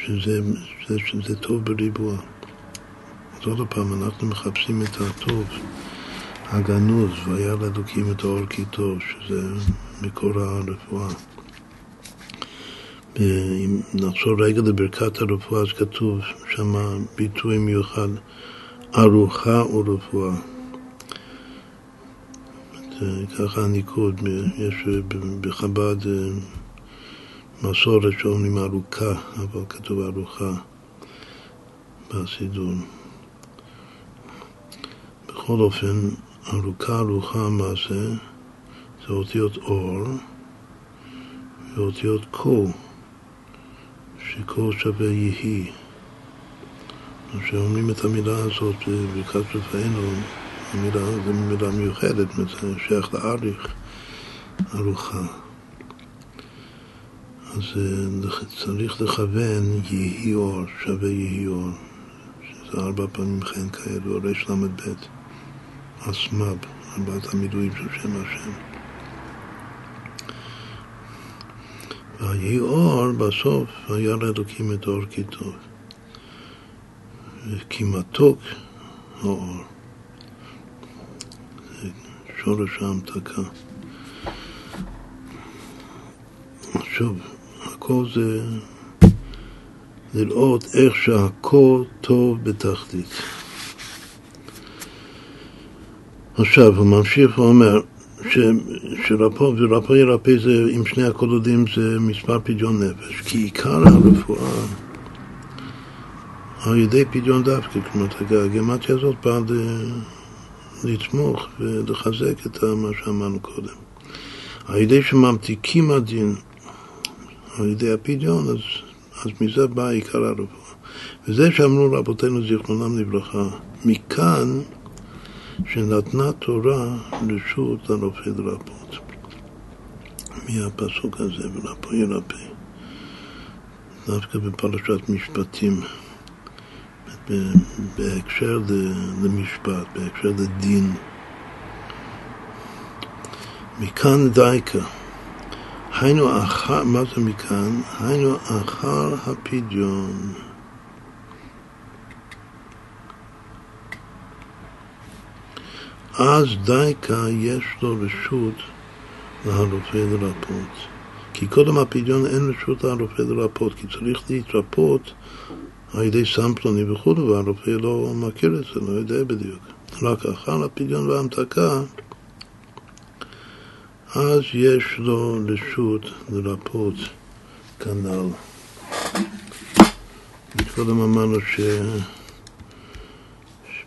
שזה, שזה, שזה טוב בריבוע. עוד פעם, אנחנו מחפשים את הטוב הגנוז, והיה לאלוקים את האור כי טוב, שזה מקור הרפואה. אם נחזור רגע לברכת הרפואה, אז כתוב שם ביטוי מיוחד, ארוחה ורפואה. ככה הניקוד, יש בחב"ד אה, מסורת שאומרים ארוכה, אבל כתוב ארוחה בסידור. בכל אופן, ארוכה ארוכה מה זה? אותיות אור ואותיות קו, שקו שווה יהי. כשאומרים את המילה הזאת בברכת רפאנו, המילה זו מילה מיוחדת, זה שייך לאריך, ארוחה. אז אה, צריך לכוון יהי אור, שווה יהי אור, שזה ארבע פעמים חן כאלו, רל"ב. אסמב, ארבעת המילואים של שם השם. ויהי אור, בסוף, היה לאלוקים את אור כי טוב. כי מתוק האור. זה שורש ההמתקה. עכשיו, הכל זה לראות איך שהכל טוב בתחתית. עכשיו, הוא ממשיך ואומר שרפו ורפו ירפא זה, עם שני הקולודים זה מספר פדיון נפש, כי עיקר הרפואה על ידי פדיון דווקא, כלומר, הגמטיה הזאת באה לתמוך ולחזק את מה שאמרנו קודם. על ידי שממתיקים הדין, על ידי הפדיון, אז, אז מזה בא עיקר הרפואה. וזה שאמרו רבותינו זיכרונם לברכה, מכאן שנתנה תורה רשות לרופא לרפות. מהפסוק הזה, ולרפוא ירפא. דווקא בפרשת משפטים, בהקשר למשפט, בהקשר לדין. מכאן דייקה. היינו אחר, מה זה מכאן? היינו אחר הפדיון. אז דייקה יש לו רשות לרופא לרפות. כי קודם הפדיון אין רשות לרופא לרפות, כי צריך להתרפות על ידי סם פלוני וכו', והרופא לא מכיר את זה, לא יודע בדיוק. רק אחר הפדיון וההמתקה, אז יש לו רשות לרפות כנ"ל. קודם אמרנו ש...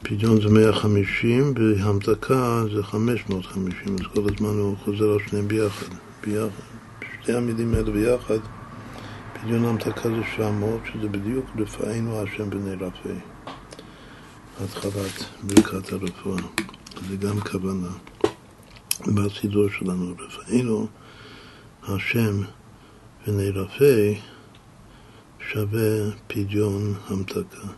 פדיון זה 150 והמתקה זה 550, אז כל הזמן הוא חוזר על שניהם ביחד. ביחד. שתי המילים האלה ביחד, פדיון המתקה זה 700, שזה בדיוק רפאנו השם בני רפא. התחלת ברכת הרפואה. זה גם כוונה. בסידור שלנו, רפאנו השם בני רפא שווה פדיון המתקה.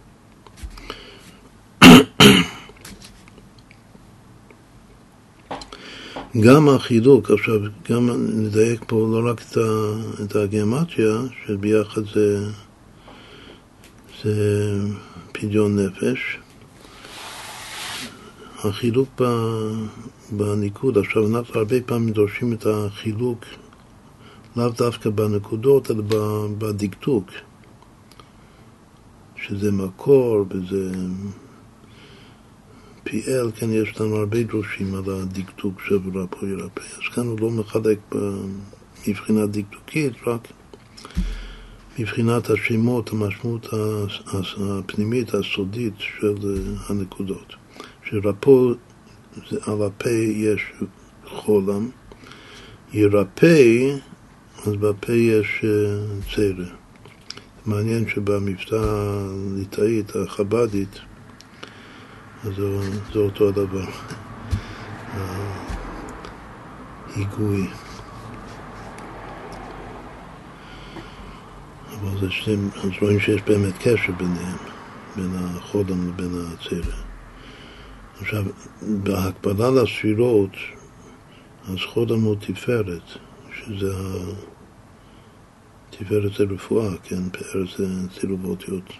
גם החילוק, עכשיו גם נדייק פה לא רק את הגיאמטריה, שביחד זה, זה פדיון נפש, החילוק בניקוד, עכשיו אנחנו הרבה פעמים דורשים את החילוק לאו דווקא בנקודות, אלא בדקדוק, שזה מקור וזה PL, כן, יש לנו הרבה דרושים על הדקדוק של רפו ירפא. אז כאן הוא לא מחלק מבחינה דקדוקית, רק מבחינת השמות, המשמעות הפנימית, הסודית של הנקודות. שרפו, על הפה יש חולם, ירפא, אז בפה יש צרע. מעניין שבמבטא הליטאית, החבדית, אז זה אותו הדבר, ההיגוי. אבל זה שתי, אז רואים שיש באמת קשר ביניהם, בין החודם לבין הצרע. עכשיו, בהקבלה לספירות, אז חודם הוא תפארת, שזה ה... תפארת זה רפואה, כן, פאר זה צילוב אותיות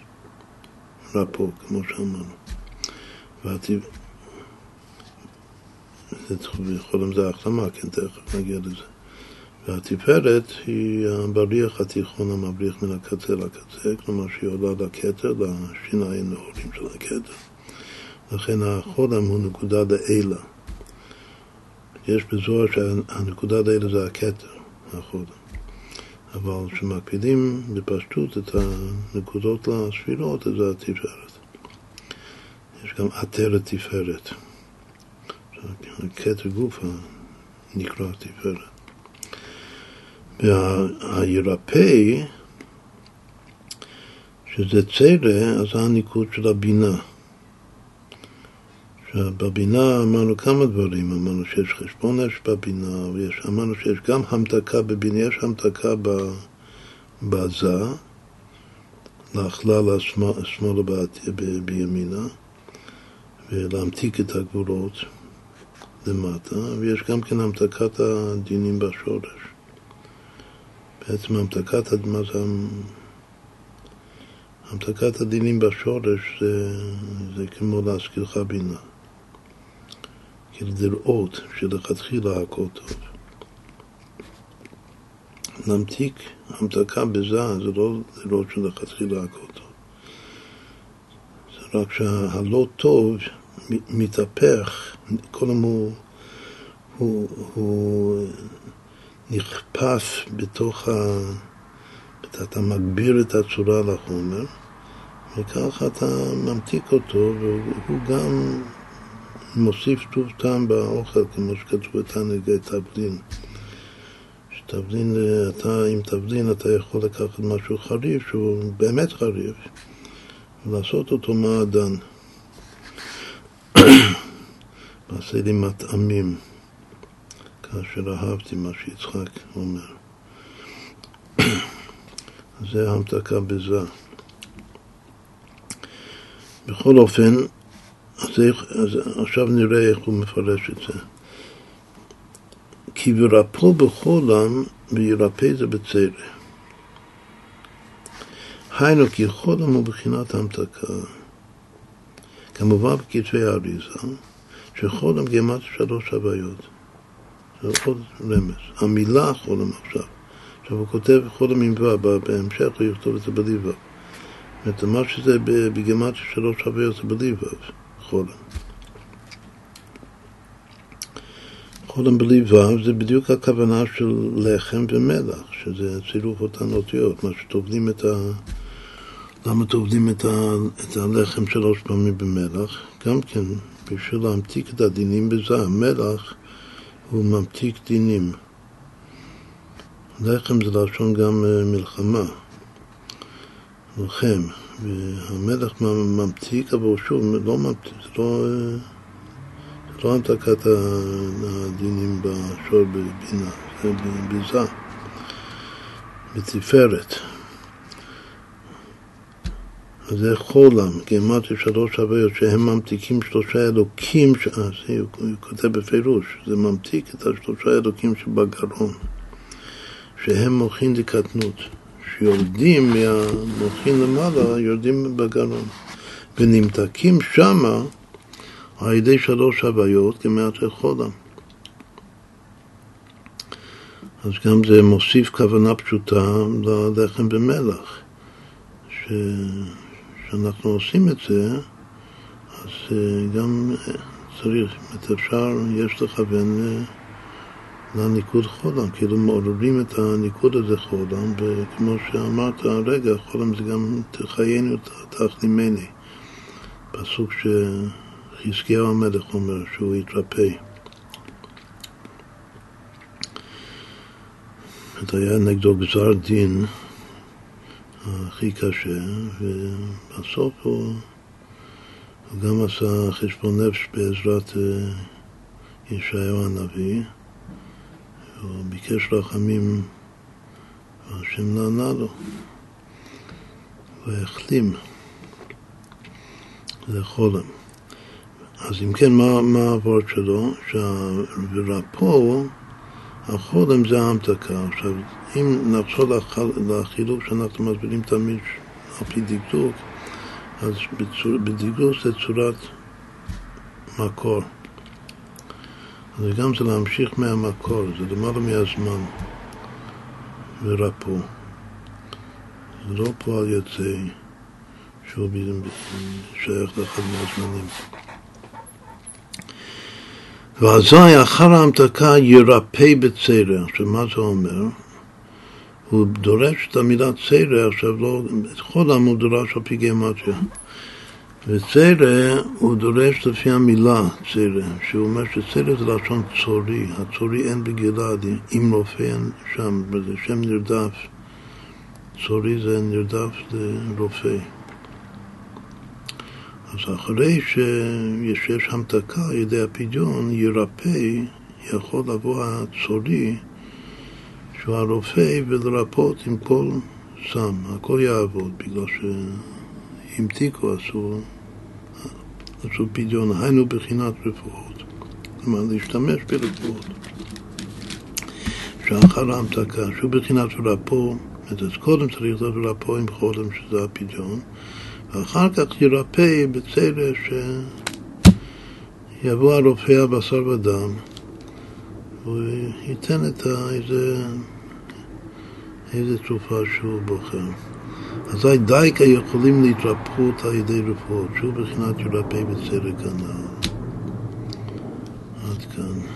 רפו, כמו שאמרנו. והטיב... חולם זה החלמה, כן, תכף נגיע לזה. והתפארת היא הבריח התיכון המבריח מן הקצה לקצה, כלומר שהיא עולה לכתר, לשיניים נאורים של הכתר. לכן החולם הוא נקודה דאלה. יש בזוהר שהנקודה דאלה זה הכתר, החולם. אבל כשמקפידים בפשטות את הנקודות לספירות, זה התפארת. יש גם עטרת תפארת. כתר גוף נקרא תפארת. והירפא, שזה צרע, אז זה הניקוד של הבינה. בבינה אמרנו כמה דברים, אמרנו שיש חשבון אש בבינה, ויש, אמרנו שיש גם המתקה בבינה, יש המתקה בזה, להכלל השמאלה בימינה, ולהמתיק את הגבולות למטה, ויש גם כן המתקת הדינים בשורש. בעצם המתקת, מה המתקת הדינים בשורש זה, זה כמו להזכירך בינה. כאילו לראות שלכתחילה הכל טוב. להמתיק המתקה בזה זה לא לראות שלכתחילה הכל טוב. זה רק שהלא טוב מתהפך, קודם הוא, הוא, הוא נכפף בתוך ה... אתה מגביר את הצורה לחומר, וככה אתה ממתיק אותו, והוא גם מוסיף טוב טעם באוכל, כמו שכתוב בתנגי תבלין. שתבלין, אתה, עם תבלין אתה יכול לקחת משהו חריף, שהוא באמת חריף, ולעשות אותו מעדן. ועשה לי מטעמים, כאשר אהבתי מה שיצחק אומר. זה המתקה בזה. בכל אופן, אז, אז עכשיו נראה איך הוא מפרש את זה. כי ורפו בחולם וירפא זה בצרע. היינו כי חולם הוא בחינת המתקה. כמובן בכתבי האריזה, שחולם גימת שלוש הוויות. זה עוד רמז. המילה חולם עכשיו. עכשיו הוא כותב חולם עם ו', בהמשך הוא יכתוב את זה בלי. זאת אומרת, מה שזה בגימת שלוש הוויות זה בלי ו'. חולם. חולם בלי ו' זה בדיוק הכוונה של לחם ומלח, שזה צירוף אותן אותיות, מה שטובלים את, ה, למה טובלים את, ה, את הלחם שלוש פעמים במלח? גם כן, בשביל להמתיק את הדינים בזה, המלח הוא ממתיק דינים. לחם זה לשון גם אה, מלחמה, לוחם, והמלח ממתיק, אבל שוב, לא ממתיק, זה לא, אה, לא המתקת הדינים בשור בבינה, זה בביזה, בתפארת. זה חולם, גימטרי שלוש הוויות שהם ממתיקים שלושה אלוקים. אז הוא, הוא כותב בפירוש, זה ממתיק את השלושה אלוקים שבגרון, שהם מוחין דקטנות, שיורדים מהמוחין למעלה, יורדים בגרון, ונמתקים שמה על ידי שלוש הוויות גימטרי חולם. אז גם זה מוסיף כוונה פשוטה ללחם במלח. ש... כשאנחנו עושים את זה, אז אה, גם אה, צריך, זאת אפשר, יש לכוון אה, לניקוד חולם, כאילו מעוררים את הניקוד הזה חולם, וכמו שאמרת הרגע, חולם זה גם תחיינו תחלימני, פסוק שחזקיהו המלך אומר שהוא יתרפא. זה היה נגדו גזר דין הכי קשה, ובסוף הוא, הוא גם עשה חשבון נפש בעזרת אה, ישעיהו הנביא, הוא ביקש רחמים, והשם נענה לו, והחלים לחולם. אז אם כן, מה, מה הוורד שלו? שהרפו, החולם זה ההמתקה. עכשיו, אם נחזור לחילוק שאנחנו מסבירים תמיד על פי דקדוק, אז בצור, בדקדוק זה צורת מקור. אז גם זה להמשיך מהמקור, זה למעלה מהזמן ורפו. זה לא פועל יוצא שהוא שייך לאחד מהזמנים. ואזי אחר ההמתקה ירפא בצרע. עכשיו, מה זה אומר? הוא דורש את המילה צרע, עכשיו לא, את חולם הוא דורש על פי גימטריה. וצרע הוא דורש לפי המילה צרע, שהוא אומר שצרע זה לשון צורי, הצורי אין בגלעד, אם רופא אין שם, זה שם נרדף. צורי זה נרדף לרופא. אז אחרי שיש המתקה על ידי הפדיון, ירפא, יכול לבוא הצורי שהוא הרופא ולרפות עם כל סם, הכל יעבוד, בגלל שהמתיקו עשו, עשו פדיון, היינו בחינת רפואות, כלומר להשתמש ברפואות. שאחר ההמתקה, שהוא בחינת רפו, אז קודם צריך לרפוא עם חולם, שזה הפדיון, ואחר כך ירפא בצלע שיבוא הרופא הבשר ודם והוא ייתן את איזה, איזה תרופה שהוא בוחר. אזי דייקה יכולים להתרפאות על ידי רפואות, שהוא בחינת ירפא בצדק הנ"ל. עד כאן.